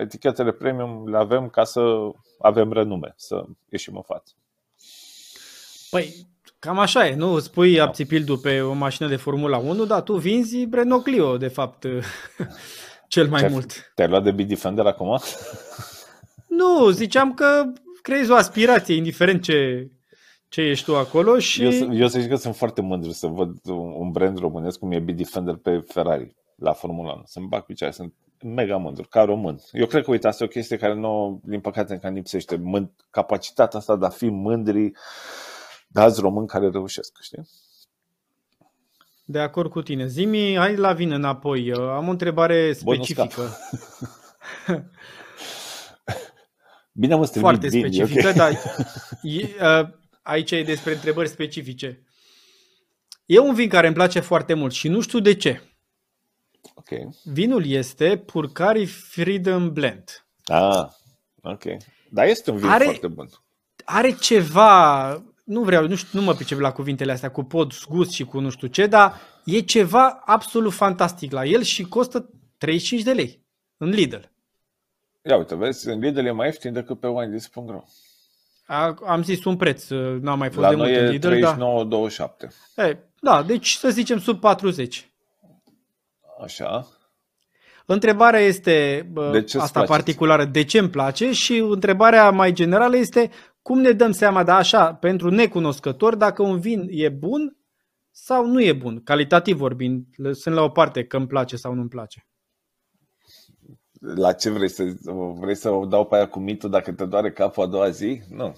etichetele premium le avem ca să avem renume, să ieșim în față. Păi, cam așa e, nu? Spui da. apțipildul pe o mașină de Formula 1, dar tu vinzi Renault Clio, de fapt, cel mai Ce, mult. Te-ai luat de Bitdefender acum? nu, ziceam că creezi o aspirație, indiferent ce, ce ești tu acolo și... Eu, eu să zic că sunt foarte mândru să văd un brand românesc cum e Bitdefender pe Ferrari la Formula 1. Să-mi bag picioare, sunt mega mândru, ca român. Eu cred că, uite, asta e o chestie care nu, din păcate, încă lipsește. Mând- capacitatea asta de a fi mândri de alți români care reușesc, știi? De acord cu tine. Zimi, hai la vin înapoi. Am o întrebare specifică. Bine am Foarte bine, specifică, okay. dar e, aici e despre întrebări specifice. E un vin care îmi place foarte mult și nu știu de ce. Okay. Vinul este Purcari Freedom Blend. Ah, ok. Dar este un vin are, foarte bun. Are ceva, nu vreau, nu, știu, nu mă pricep la cuvintele astea cu pod, gust și cu nu știu ce, dar e ceva absolut fantastic la el și costă 35 de lei în Lidl. Ia uite, vezi, în Lidl e mai ieftin decât pe winedis.ro. Am zis un preț, n-am mai fost la de mult în Lidl. La noi e 39,27. Da. da, deci să zicem sub 40. Așa. Întrebarea este De ce asta particulară, de ce îmi place și întrebarea mai generală este cum ne dăm seama, da, așa, pentru necunoscători, dacă un vin e bun sau nu e bun, calitativ vorbind, sunt la o parte că îmi place sau nu îmi place. La ce vrei să, vrei să o dau pe aia cu mitul dacă te doare capul a doua zi? Nu.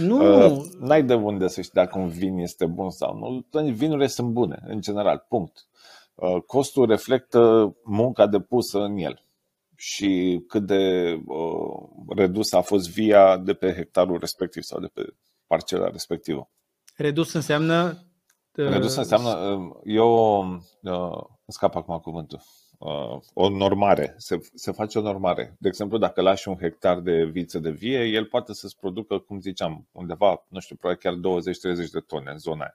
Nu. Uh, n-ai de unde să știi dacă un vin este bun sau nu. Vinurile sunt bune, în general, punct. Uh, costul reflectă munca depusă în el și cât de uh, redus a fost via de pe hectarul respectiv sau de pe parcela respectivă. Redus înseamnă? Uh... Redus înseamnă, uh, eu uh, scap acum cuvântul, uh, o normare, se, se face o normare. De exemplu, dacă lași un hectar de viță de vie, el poate să-ți producă, cum ziceam, undeva, nu știu, probabil chiar 20-30 de tone în zona aia.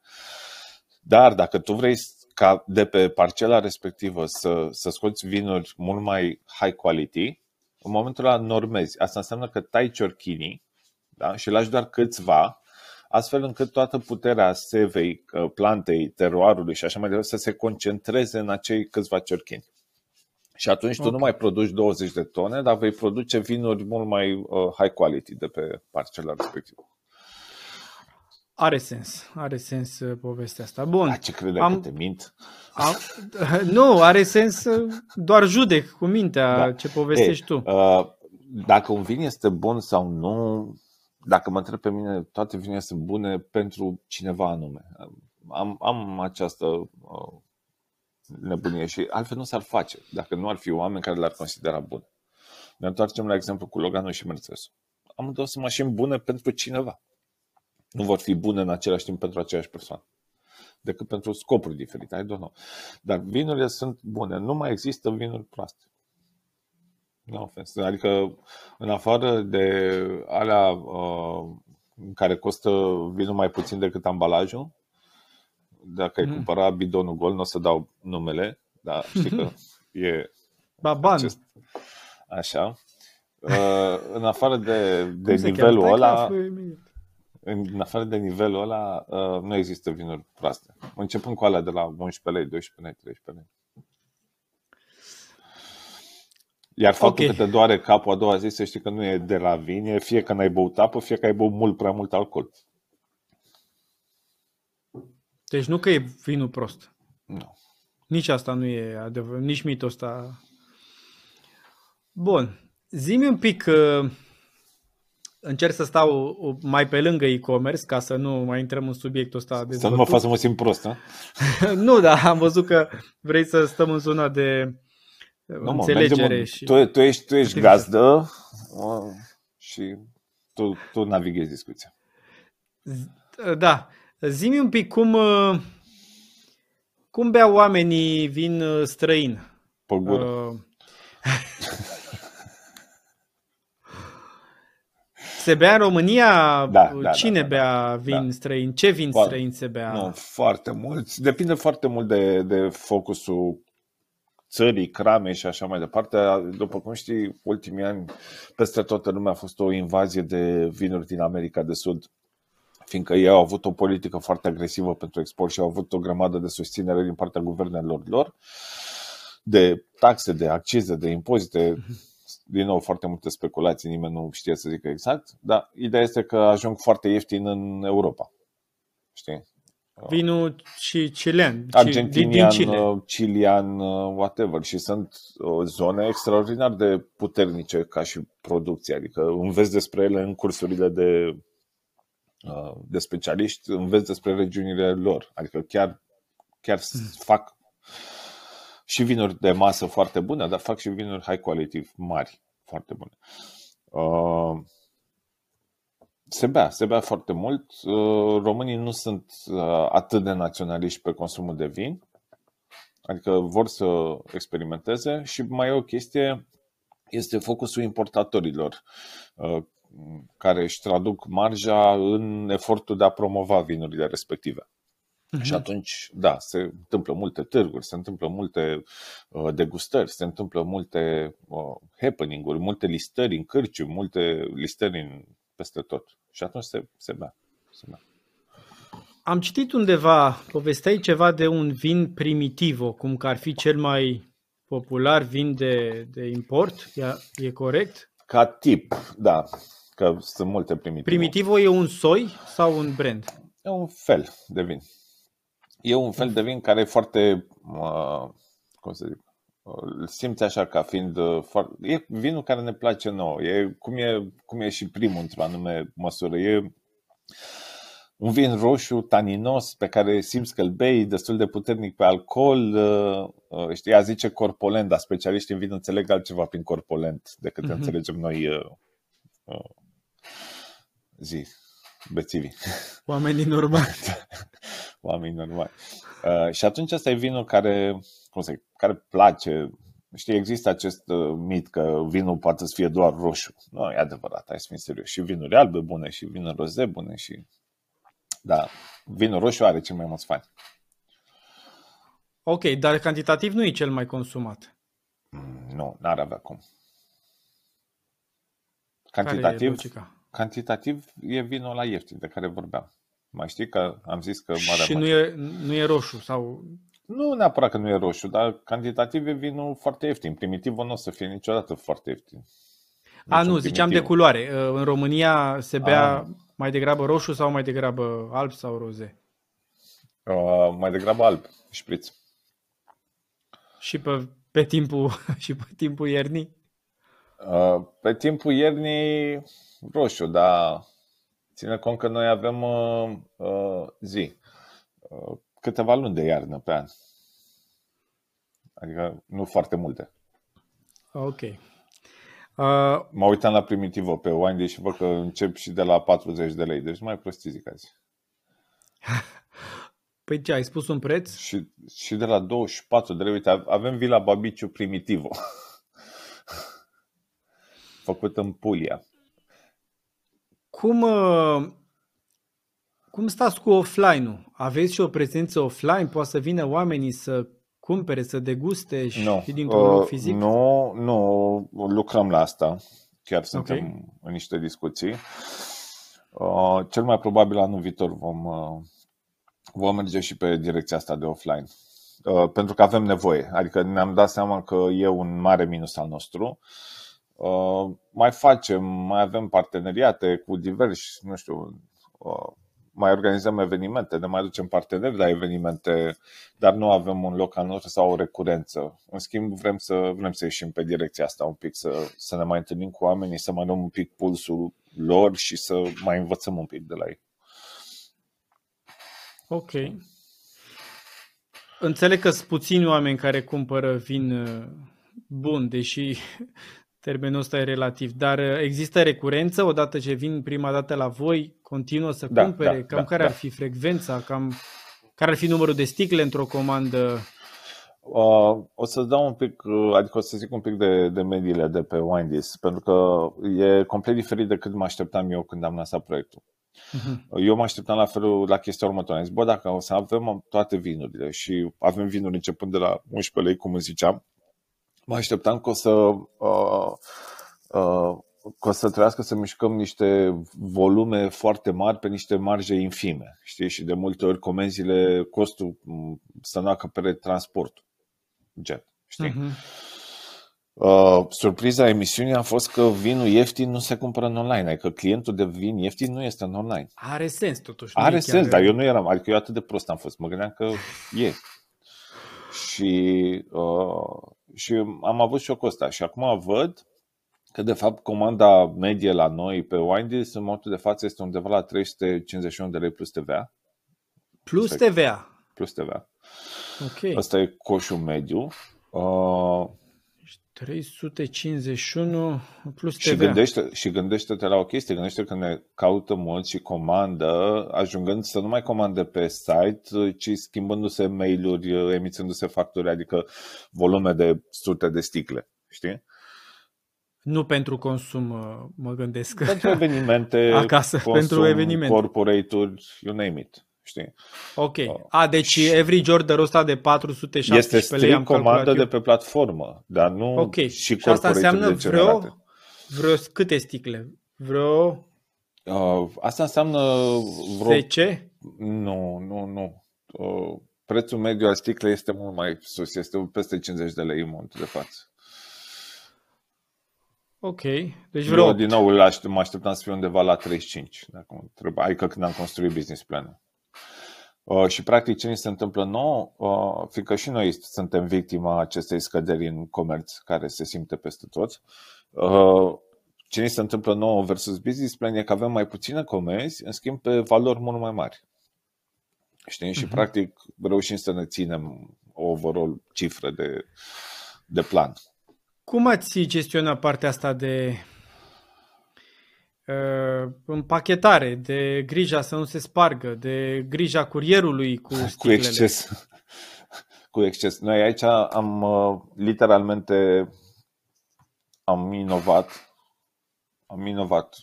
Dar dacă tu vrei ca de pe parcela respectivă să, să scoți vinuri mult mai high quality, în momentul ăla normezi. Asta înseamnă că tai ciorchinii da? și lași doar câțiva, astfel încât toată puterea sevei, plantei, teroarului și așa mai departe să se concentreze în acei câțiva ciorchini. Și atunci okay. tu nu mai produci 20 de tone, dar vei produce vinuri mult mai uh, high quality de pe parcela respectivă. Are sens, are sens uh, povestea asta. Bun. A, ce crede am, că te mint? Am, nu, are sens uh, doar judec cu mintea da. ce povestești Ei, tu. Uh, dacă un vin este bun sau nu, dacă mă întreb pe mine, toate vinele sunt bune pentru cineva anume. Am, am această uh, nebunie și altfel nu s-ar face dacă nu ar fi oameni care le-ar considera bune. Ne întoarcem la exemplu cu Loganul și Mercedes. Amândouă sunt mașini bune pentru cineva nu vor fi bune în același timp pentru aceeași persoană decât pentru scopuri diferite. I don't know. Dar vinurile sunt bune. Nu mai există vinuri proaste. Nu ofens. Adică, în afară de alea uh, care costă vinul mai puțin decât ambalajul, dacă mm. ai cumpăra bidonul gol, nu o să dau numele, dar știi că e Baban. Acest, așa. Uh, în afară de, de nivelul ăla, în afară de nivelul ăla, uh, nu există vinuri proaste. Începând cu alea de la 11 lei, 12 lei, 13 lei. Iar faptul okay. că te doare capul a doua zi, să știi că nu e de la vin, e fie că n-ai băut apă, fie că ai băut mult prea mult alcool. Deci nu că e vinul prost. Nu. Nici asta nu e adevăr, nici mitul ăsta. Bun. Zi-mi un pic uh, încerc să stau mai pe lângă e-commerce ca să nu mai intrăm în subiectul ăsta. Să nu mă fac să mă simt prost, nu, dar am văzut că vrei să stăm în zona de nu, înțelegere. Mă, și... tu, tu ești, tu ești gazdă și tu, tu navighezi discuția. Da. Zimi un pic cum, cum beau oamenii vin străin. Pe gură. Uh, Se bea în România? Da, da, Cine da, da, bea da. vin da. străin? Ce vin foarte, străin se bea? Nu, foarte mult. Depinde foarte mult de, de focusul țării, crame și așa mai departe. După cum știi, ultimii ani peste toată lumea a fost o invazie de vinuri din America de Sud fiindcă ei au avut o politică foarte agresivă pentru export și au avut o grămadă de susținere din partea guvernelor lor, de taxe, de accize, de impozite, mhm din nou foarte multe speculații, nimeni nu știe să zică exact, dar ideea este că ajung foarte ieftin în Europa. Știi? Vinul și chilean. Argentinian, din Chile. chilian, whatever. Și sunt zone extraordinar de puternice ca și producție. Adică înveți despre ele în cursurile de, de specialiști, înveți despre regiunile lor. Adică chiar, chiar mm. fac și vinuri de masă foarte bune, dar fac și vinuri high quality mari, foarte bune. Uh, se bea, se bea foarte mult. Uh, românii nu sunt uh, atât de naționaliști pe consumul de vin, adică vor să experimenteze și mai e o chestie, este focusul importatorilor care își traduc marja în efortul de a promova vinurile respective. Uh-huh. Și atunci, da, se întâmplă multe târguri, se întâmplă multe uh, degustări, se întâmplă multe uh, happening-uri, multe listări în cârciu, multe listări în, peste tot. Și atunci se, se bea. Se bea. am citit undeva, povesteai ceva de un vin primitivo, cum că ar fi cel mai popular vin de, de import, e, e corect? Ca tip, da, că sunt multe primitivo. Primitivo e un soi sau un brand? E un fel de vin. E un fel de vin care e foarte, uh, cum să zic, îl simți așa ca fiind uh, foarte... E vinul care ne place nouă. E cum e, cum e și primul într-o anume măsură. E un vin roșu, taninos, pe care simți că îl bei, destul de puternic pe alcool. Uh, uh, știi, a zice corpolent, dar specialiștii în vin înțeleg altceva prin corpolent decât uh-huh. înțelegem noi uh, uh, zi, bețivi. Oamenii normali. Oamenii normali. Uh, și atunci asta e vinul care, cum să zic, care place. Știi, există acest uh, mit că vinul poate să fie doar roșu. Nu, e adevărat, hai să fim serios. Și vinuri albe bune, și vinuri roze bune, și da, vinul roșu are cel mai mulți fani. Ok, dar cantitativ nu e cel mai consumat. Mm, nu, n-ar avea cum. Cantitativ, Care e cantitativ e vinul la ieftin de care vorbeam. Mai știi că am zis că mare Și nu e, nu e roșu sau... Nu neapărat că nu e roșu, dar cantitativ e vinul foarte ieftin. Primitivul nu o să fie niciodată foarte ieftin. A, nu, ziceam de culoare. În România se bea A. mai degrabă roșu sau mai degrabă alb sau roze? Uh, mai degrabă alb, șpriț. Și pe, pe timpul și pe timpul iernii? Uh, pe timpul iernii roșu, dar ține cont că noi avem uh, uh, zi, uh, câteva luni de iarnă pe an. Adică nu foarte multe. Ok. Uh, mă uitam la Primitivo pe Windy și văd că încep și de la 40 de lei, deci mai prostii zic azi. Păi ce, ai spus un preț? Și, și de la 24 de lei, uite, avem Vila Babiciu Primitivo. Făcut în Puglia. Cum, uh, cum stați cu offline-ul? Aveți și o prezență offline? Poate să vină oamenii să cumpere, să deguste și nu. dintr-un uh, fizic? Nu, nu, lucrăm la asta. Chiar suntem okay. în niște discuții. Uh, cel mai probabil anul viitor vom, uh, vom merge și pe direcția asta de offline. Uh, pentru că avem nevoie. Adică ne-am dat seama că e un mare minus al nostru. Uh, mai facem, mai avem parteneriate cu diversi, nu știu, uh, mai organizăm evenimente, ne mai ducem parteneri la evenimente, dar nu avem un loc al nostru sau o recurență. În schimb, vrem să, vrem să ieșim pe direcția asta un pic, să, să ne mai întâlnim cu oamenii, să mai luăm un pic pulsul lor și să mai învățăm un pic de la ei. Ok. Înțeleg că sunt puțini oameni care cumpără vin uh, bun, deși termenul ăsta e relativ, dar uh, există recurență odată ce vin prima dată la voi, continuă să da, cumpere, da, cam da, care da. ar fi frecvența, cam care ar fi numărul de sticle într-o comandă? Uh, o să dau un pic, uh, adică o să zic un pic de, de mediile de pe Windies, pentru că e complet diferit decât mă așteptam eu când am lansat proiectul. Uh-huh. Eu mă așteptam la felul, la chestia următoare. Am zis, bă, dacă o să avem toate vinurile și avem vinuri începând de la 11 lei, cum ziceam, mă așteptam că o să, uh, uh, că o să trebuiască să mișcăm niște volume foarte mari pe niște marje infime. Știi? Și de multe ori comenzile, costul să nu acopere transportul. Jet. Știi? Uh-huh. Uh, surpriza emisiunii a fost că vinul ieftin nu se cumpără în online, adică clientul de vin ieftin nu este în online. Are sens totuși. Are sens, chiar... dar eu nu eram, adică eu atât de prost am fost, mă gândeam că e. Și uh, și am avut și o ăsta. Și acum văd că, de fapt, comanda medie la noi pe Windies în momentul de față este undeva la 351 de lei plus TVA. Plus TVA? Plus TVA. Ok. Asta e coșul mediu. Uh, 351 plus TVA. Și, gândește, și gândește-te la o chestie, gândește că ne caută mult și comandă, ajungând să nu mai comande pe site, ci schimbându-se mail-uri, emițându-se facturi, adică volume de sute de sticle, știi? Nu pentru consum, mă gândesc. Pentru evenimente, acasă, consum, pentru evenimente. corporate-uri, you name it știi? Ok. Uh, A, deci average order ăsta de 470 Este strict comandă de pe platformă, dar nu okay. și, și asta înseamnă vreo, vreo câte sticle? Vreo... Uh, asta înseamnă vreo 10? Nu, nu, nu. Uh, prețul mediu al sticlei este mult mai sus, este peste 50 de lei în momentul de față. Ok, deci vreau. Eu, din nou, mă așteptam să fie undeva la 35, dacă trebuie, adică când am construit business planul. Uh, și practic ce ni se întâmplă nou, uh, fiindcă și noi suntem victima acestei scăderi în comerț care se simte peste tot, uh, ce ni se întâmplă nou versus business plan e că avem mai puține comenzi, în schimb pe valori mult mai mari. Știi? Uh-huh. Și mhm. practic reușim să ne ținem o overall cifră de, de plan. Cum ați gestionat partea asta de uh, împachetare, de grija să nu se spargă, de grija curierului cu sticlele? Cu exces. cu exces. Noi aici am uh, literalmente am inovat am inovat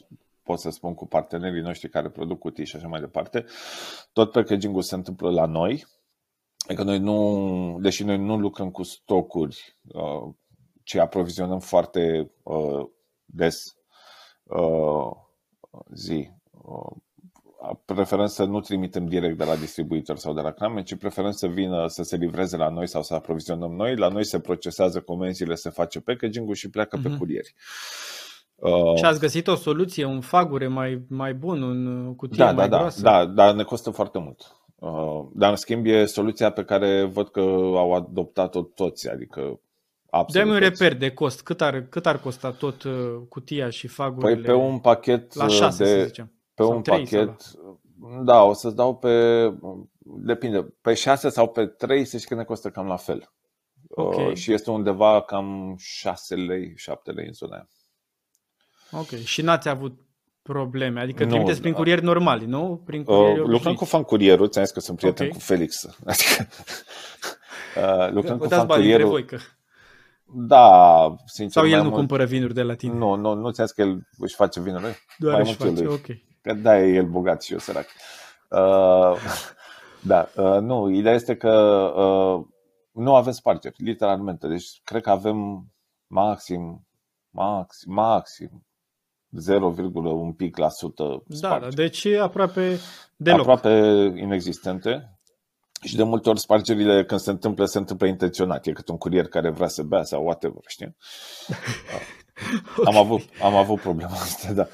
pot să spun, cu partenerii noștri care produc cutii și așa mai departe. Tot packaging-ul se întâmplă la noi, Adică noi nu, deși noi nu lucrăm cu stocuri, uh, ci aprovizionăm foarte uh, des uh, zi. Preferăm să nu trimitem direct de la distribuitor sau de la crame, ci preferăm să vină să se livreze la noi sau să aprovizionăm noi. La noi se procesează comenzile, se face packaging-ul și pleacă uh-huh. pe mhm. curieri. Uh, și ați găsit o soluție, un fagure mai, mai bun, un cutie da, mai da, groasă? Da, da, dar ne costă foarte mult. Uh, dar în schimb e soluția pe care văd că au adoptat-o toți, adică absolut Dă-mi un reper de cost. Cât ar, cât ar costa tot uh, cutia și fagurile? Păi pe un pachet la șase, de, să zicem. Pe sau un pachet, da, o să-ți dau pe, depinde, pe 6 sau pe 3 să știi că ne costă cam la fel. Okay. Uh, și este undeva cam 6 lei, 7 lei în zona aia. Ok. Și n-ați avut probleme? Adică nu, trimiteți prin da. curieri normali, nu? Prin curieri uh, lucrăm cu fan curierul, ți-am zis că sunt prieten okay. cu Felix. Adică, uh, lucrăm cu fan curierul. Voi, că... Da, sincer. Sau el nu mult... cumpără vinuri de la tine? Nu, nu, nu ți-am zis că el își face vinuri. Doar mai își face, lui. ok. Că da, e el bogat și eu sărac. Uh, da, uh, nu, ideea este că uh, nu avem spargeri, literalmente. Deci cred că avem maxim, maxim, maxim 0, un pic la sută Da, da, deci aproape deloc. Aproape inexistente. Și de multe ori spargerile când se întâmplă, se întâmplă intenționat. E cât un curier care vrea să bea sau whatever, știi? okay. am, avut, am avut problema asta, da.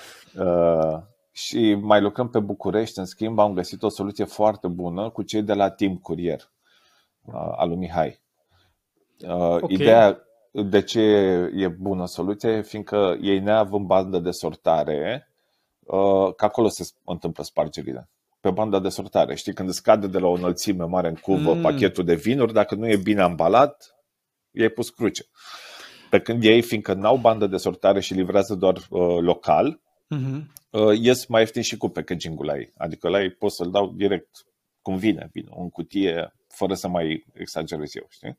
Uh, și mai lucrăm pe București, în schimb, am găsit o soluție foarte bună cu cei de la Team Curier uh, al lui Mihai. Uh, okay. Ideea de ce e bună soluție? Fiindcă ei neavând bandă de sortare, uh, că acolo se întâmplă spargerile. Pe banda de sortare. Știi, când scade de la o înălțime mare în cuvă mm. pachetul de vinuri, dacă nu e bine ambalat, e pus cruce. Pe când ei, fiindcă n-au bandă de sortare și livrează doar uh, local, mm-hmm. uh, ies mai ieftin și cu packaging-ul la ei. Adică la ei pot să-l dau direct cum vine, vine, în cutie, fără să mai exagerez eu, știi?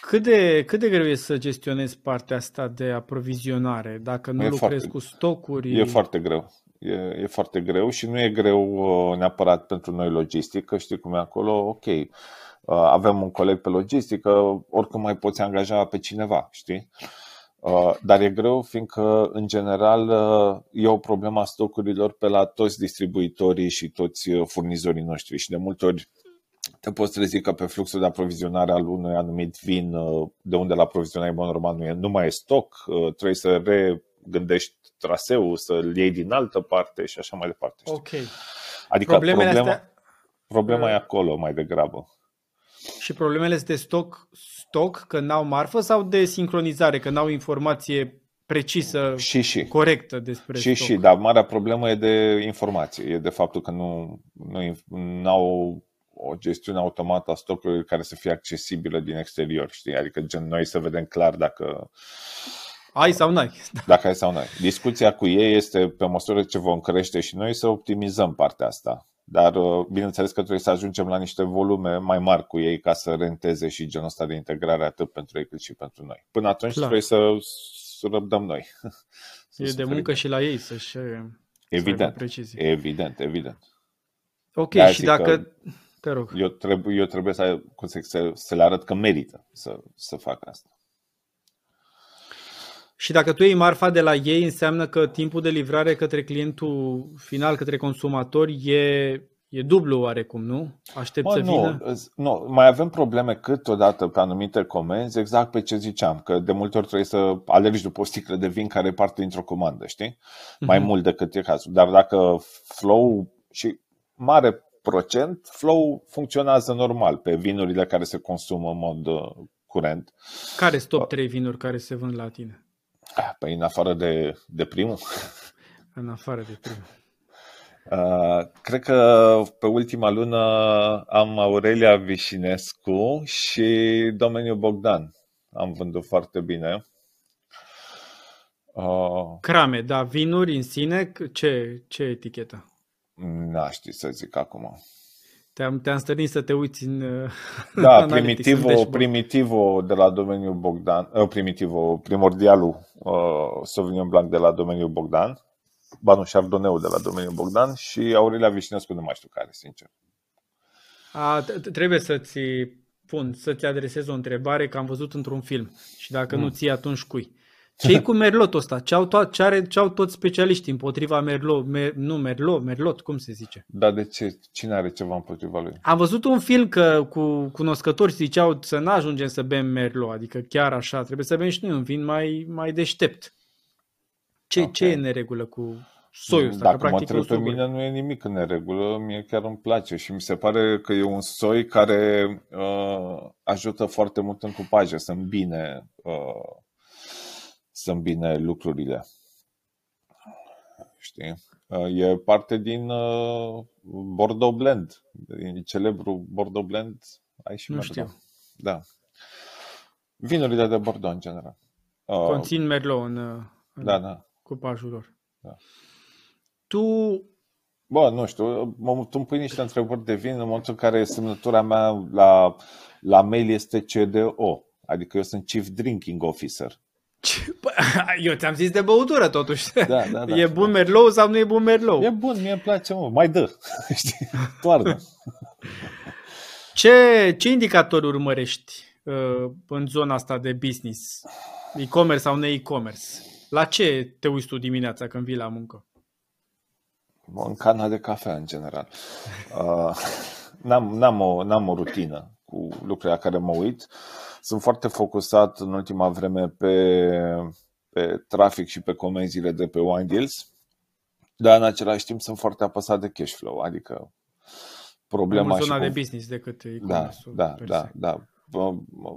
Cât de, cât de greu e să gestionezi partea asta de aprovizionare dacă nu e lucrezi foarte, cu stocuri? E foarte greu. E, e foarte greu și nu e greu uh, neapărat pentru noi logistică, știi cum e acolo, ok. Uh, avem un coleg pe logistică, oricum mai poți angaja pe cineva, știi? Uh, dar e greu fiindcă, în general, e o problemă a stocurilor pe la toți distribuitorii și toți furnizorii noștri și de multe ori te poți trezi că pe fluxul de aprovizionare al unui anumit vin, uh, de unde la aprovizionare în normal nu, e, nu mai e stoc, uh, trebuie să regândești traseul, să-l iei din altă parte și așa mai departe. Știi? Ok. Adică Problemele problema, astea... problema uh... e acolo mai degrabă. Și problemele sunt de stoc, stoc, că n-au marfă sau de sincronizare, că n-au informație precisă, și, și. corectă despre Și, stoc. și, dar marea problemă e de informație, e de faptul că nu, nu au o gestiune automată a stocurilor care să fie accesibilă din exterior, știi? Adică gen noi să vedem clar dacă ai sau n-ai. Dacă ai sau n-ai. Discuția cu ei este pe măsură ce vom crește și noi să optimizăm partea asta. Dar uh, bineînțeles că trebuie să ajungem la niște volume mai mari cu ei ca să renteze și genul ăsta de integrare atât pentru ei cât și pentru noi. Până atunci Clar. trebuie să, să răbdăm noi. e de muncă și la ei să-și Evident, să evident, evident. Ok, de și dacă... Că te rog. Eu trebuie, eu trebuie să, să, să, să le arăt că merită să, să facă asta. Și dacă tu iei marfa de la ei, înseamnă că timpul de livrare către clientul final, către consumator, e, E dublu oarecum, nu? Aștept Bă, să nu, vină? îți- nu, mai avem probleme câteodată pe anumite comenzi, exact pe ce ziceam, că de multe ori trebuie să alergi după o sticlă de vin care e parte dintr-o comandă, știi? Mai Mhm. mult decât e cazul. Dar dacă flow și mare procent, flow funcționează normal pe vinurile care se consumă în mod uh, curent. Care sunt top 3 vinuri care se vând la tine? Ah, Păi în afară de, de primul, În afară de primul. Uh, cred că pe ultima lună am Aurelia Vișinescu și domeniul Bogdan. Am vândut foarte bine. Uh, Crame, da, vinuri în sine, c- ce, ce etichetă? n-aș ști să zic acum. Te-am, te-am stănit să te uiți în uh, Da, Analytics, în primitivo, dashboard. primitivo de la domeniul Bogdan, uh, primitivo, primordialul uh, Sauvignon Blanc de la domeniul Bogdan, ba nu, Chardonnay de la domeniul Bogdan și Aurelia Vișinescu nu mai știu care, sincer. A, t- t- trebuie să-ți pun, să-ți adresez o întrebare că am văzut într-un film și dacă Mm. nu ții, atunci cui? Ce cu merlotul ăsta? Ce au, to- ce, are, ce au toți specialiștii împotriva merlot? Mer, nu, merlot, merlot, cum se zice? Dar de ce? Cine are ceva împotriva lui? Am văzut un film că cu cunoscători ziceau să nu ajungem să bem merlot, adică chiar așa, trebuie să bem și noi un vin mai, mai deștept. Ce, Ok. ce e în neregulă cu soiul ăsta? Dacă că mă practic întreb pe nu mine, nu e nimic în neregulă, mie chiar îmi place și mi se pare că e un soi care uh, ajută foarte mult în cupaje, să îmbine, uh, să îmbine lucrurile. Știi? Uh, e parte din uh, Bordeaux Blend, din celebru Bordeaux Blend. Ai și Nu Merlot. știu. Da. Vinurile de Bordeaux, în general. Uh, Conțin merlot în, în Da, da. cupajul lor. Da. Tu Bă, nu știu, mă, tu îmi pui niște întrebări de vin în momentul în care semnătura mea la, la mail este CDO, adică eu sunt Chief Drinking Officer. Ce- Bă, Eu ți-am zis de băutură totuși. Da, da, da. e bun merlot sau nu e bun merlot? E bun, mie îmi place, mă, mai dă, știi, toarnă. Ce, ce indicatori urmărești uh, în zona asta de business? E-commerce sau ne-e-commerce? La ce te uiți tu dimineața când vii la muncă? Mă, în cana de cafea, în general. Uh, n-am, n-am, o, n-am o rutină cu lucrurile la care mă uit. Sunt foarte focusat în ultima vreme pe, pe trafic și pe comenzile de pe Wine Deals, dar în același timp sunt foarte apăsat de cash flow, adică Mai problema mult și zona cu... de business decât Da, e-commerce-ul da, per da, se. da. Bă, bă,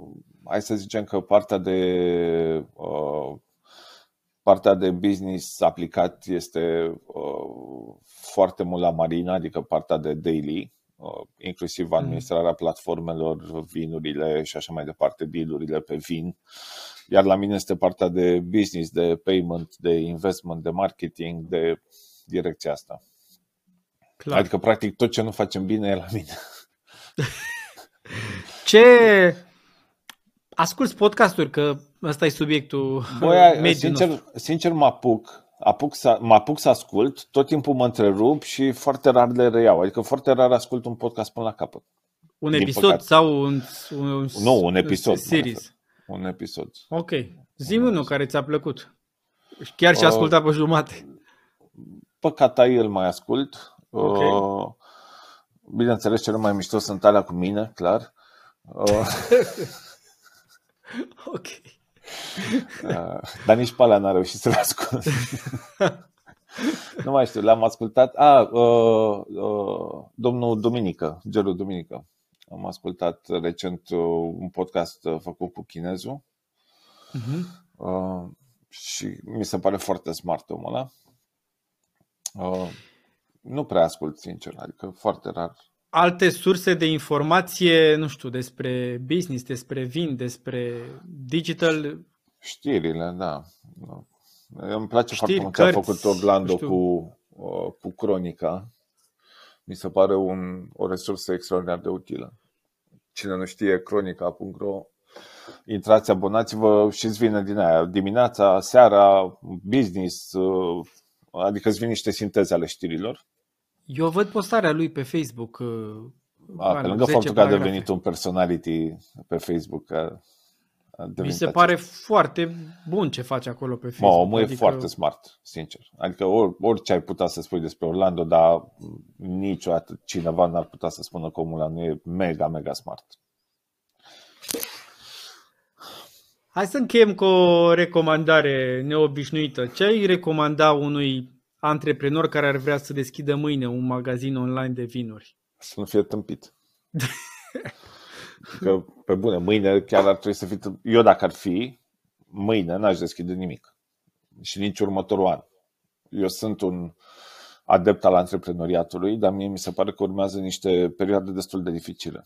Hai să zicem că partea de uh, partea de business aplicat este uh, foarte mult la Marina, adică partea de daily, uh, inclusiv administrarea platformelor, vinurile și așa mai departe, dealurile pe vin. Iar la mine este partea de business, de payment, de investment, de marketing, de direcția asta. Clar. Adică, practic, tot ce nu facem bine e la mine. Ce... Asculți podcasturi, că ăsta e subiectul Băi, mediul sincer, nostru. sincer mă apuc, apuc să, mă apuc să ascult, tot timpul mă întrerup și foarte rar le reiau. Adică foarte rar ascult un podcast până la capăt. Un din episod păcate. sau un, un, Nu, un episod, mă series. refer. Un episod. Ok. Zi unul care ți-a plăcut. Chiar și Uh, ascultat pe jumate. Păcat ai îl mai ascult. Ok. Uh, Bineînțeles, cele mai mișto sunt alea cu mine, clar. Uh, Ok. uh, dar nici pe alea n-am reușit să le ascult. nu mai știu, le-am ascultat. A, uh, uh, domnul Duminică, Gelu Duminică. Am ascultat recent uh, un podcast uh, făcut cu chinezul Mhm. uh, și mi se pare foarte smart omul ăla. Uh, nu prea ascult, sincer, adică foarte rar. Alte surse de informație, nu știu, despre business, despre vin, despre digital. Știrile, da. Îmi place Știri, foarte mult ce a cărți, făcut Orlando nu știu. cu, uh, cu Cronica. Mi se pare un, o resursă extraordinar de utilă. Cine nu știe, cronica.ro Intrați, abonați-vă și îți vine din aia. Dimineața, seara, business, uh, adică îți vin niște sinteze ale știrilor. Eu văd postarea lui pe Facebook. uh, A, are pe lângă 10 faptul că a paragrafe. devenit un personality pe Facebook, că Mi se pare foarte bun ce face acolo pe Facebook. Mă, omul adică... e foarte smart, sincer. Adică or, orice ai putea să spui despre Orlando, dar niciodată cineva n-ar putea să spună că omul ăla nu e mega, mega smart. Hai să încheiem cu o recomandare neobișnuită. Ce ai recomanda unui antreprenor care ar vrea să deschidă mâine un magazin online de vinuri? Să nu fie tâmpit. Că, pe bune, mâine chiar ar trebui să fie... Eu dacă ar fi, mâine n-aș deschide nimic. Și nici următorul an. Eu sunt un adept al antreprenoriatului, dar mie mi se pare că urmează niște perioade destul de dificile.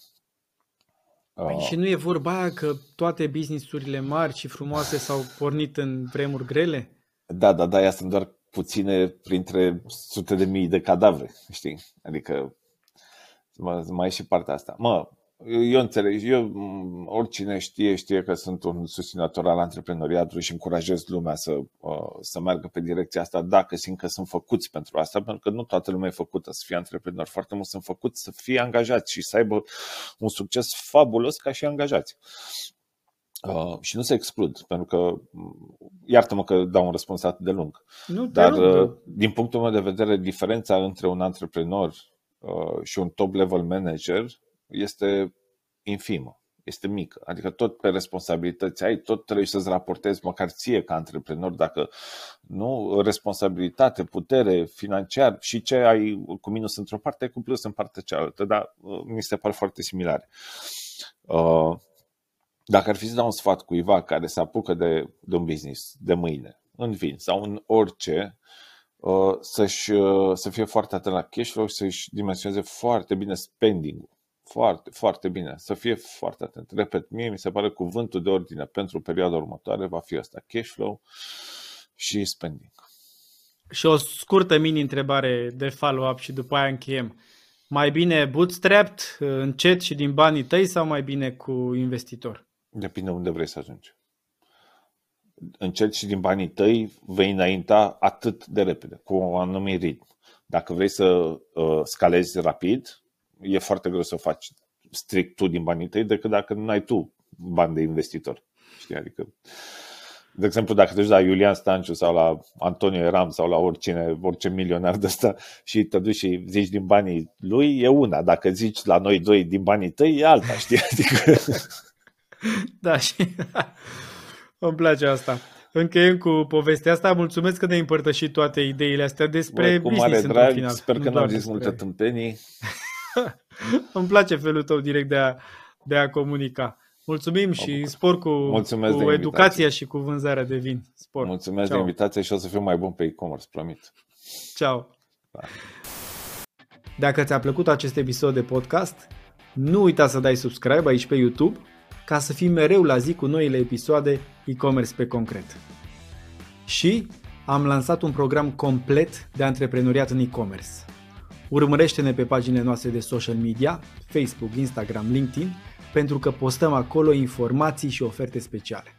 Păi uh. și nu e vorba aia că toate businessurile mari și frumoase s-au pornit în vremuri grele? Da, da, da, ea sunt doar puține printre sute de mii de cadavre, știi? Adică mai e și partea asta. Mă, eu înțeleg, eu, oricine știe, știe că sunt un susținător al antreprenoriatului și încurajez lumea să, uh, să meargă pe direcția asta dacă simt că sunt făcuți pentru asta, pentru că nu toată lumea e făcută să fie antreprenor, foarte mulți sunt făcuți să fie angajați și să aibă un succes fabulos ca și angajați. Uh, și nu se exclud, pentru că, iartă-mă că dau un răspuns atât de lung, nu, dar uh, din punctul meu de vedere, diferența între un antreprenor uh, și un top level manager este infimă, este mică. Adică tot pe responsabilități ai, tot trebuie să-ți raportezi măcar ție ca antreprenor, dacă nu, responsabilitate, putere, financiar și ce ai cu minus într-o parte, ai cu plus în partea cealaltă, dar uh, mi se pare foarte similare. Uh, dacă ar fi să dau un sfat cuiva care se apucă de, de un business de mâine, în vin sau în orice, uh, să-și, să fie foarte atent la cash flow și să-și dimensioneze foarte bine spending-ul foarte, foarte bine. Să fie foarte atent. Repet, mie mi se pare cuvântul de ordine pentru perioada următoare va fi asta. Cash flow și spending. Și o scurtă mini-întrebare de follow-up și după aia încheiem. Mai bine bootstrapped, încet și din banii tăi sau mai bine cu investitor? Depinde unde vrei să ajungi. Încet și din banii tăi vei înainta atât de repede, cu un anumit ritm. Dacă vrei să uh, scalezi rapid, e foarte greu să faci strict tu din banii tăi decât dacă nu ai tu bani de investitor. Știi? Adică, de exemplu, dacă te duci la Iulian Stanciu sau la Antonio Eram sau la oricine, orice milionar de ăsta și te duci și zici din banii lui, e una. Dacă zici la noi doi din banii tăi, e alta, știi? Adică... Da, și îmi place asta. Încheiem cu povestea asta. Mulțumesc că ne-ai împărtășit toate ideile astea despre Bă, cu mare drag, final. sper că n-am zis despre... multe tâmpenii. Îmi place felul tău direct de a, de a comunica. Mulțumim și spor cu, Mulțumesc cu educația și cu vânzarea de vin. Spor. Mulțumesc Ciao. de invitație și o să fiu mai bun pe e-commerce, promit. Ciao. Da. Dacă ți-a plăcut acest episod de podcast, nu uita să dai subscribe aici pe YouTube ca să fii mereu la zi cu noile episoade e-commerce pe concret. Și am lansat un program complet de antreprenoriat în e-commerce Urmărește-ne pe paginile noastre de social media, Facebook, Instagram, LinkedIn, pentru că postăm acolo informații și oferte speciale.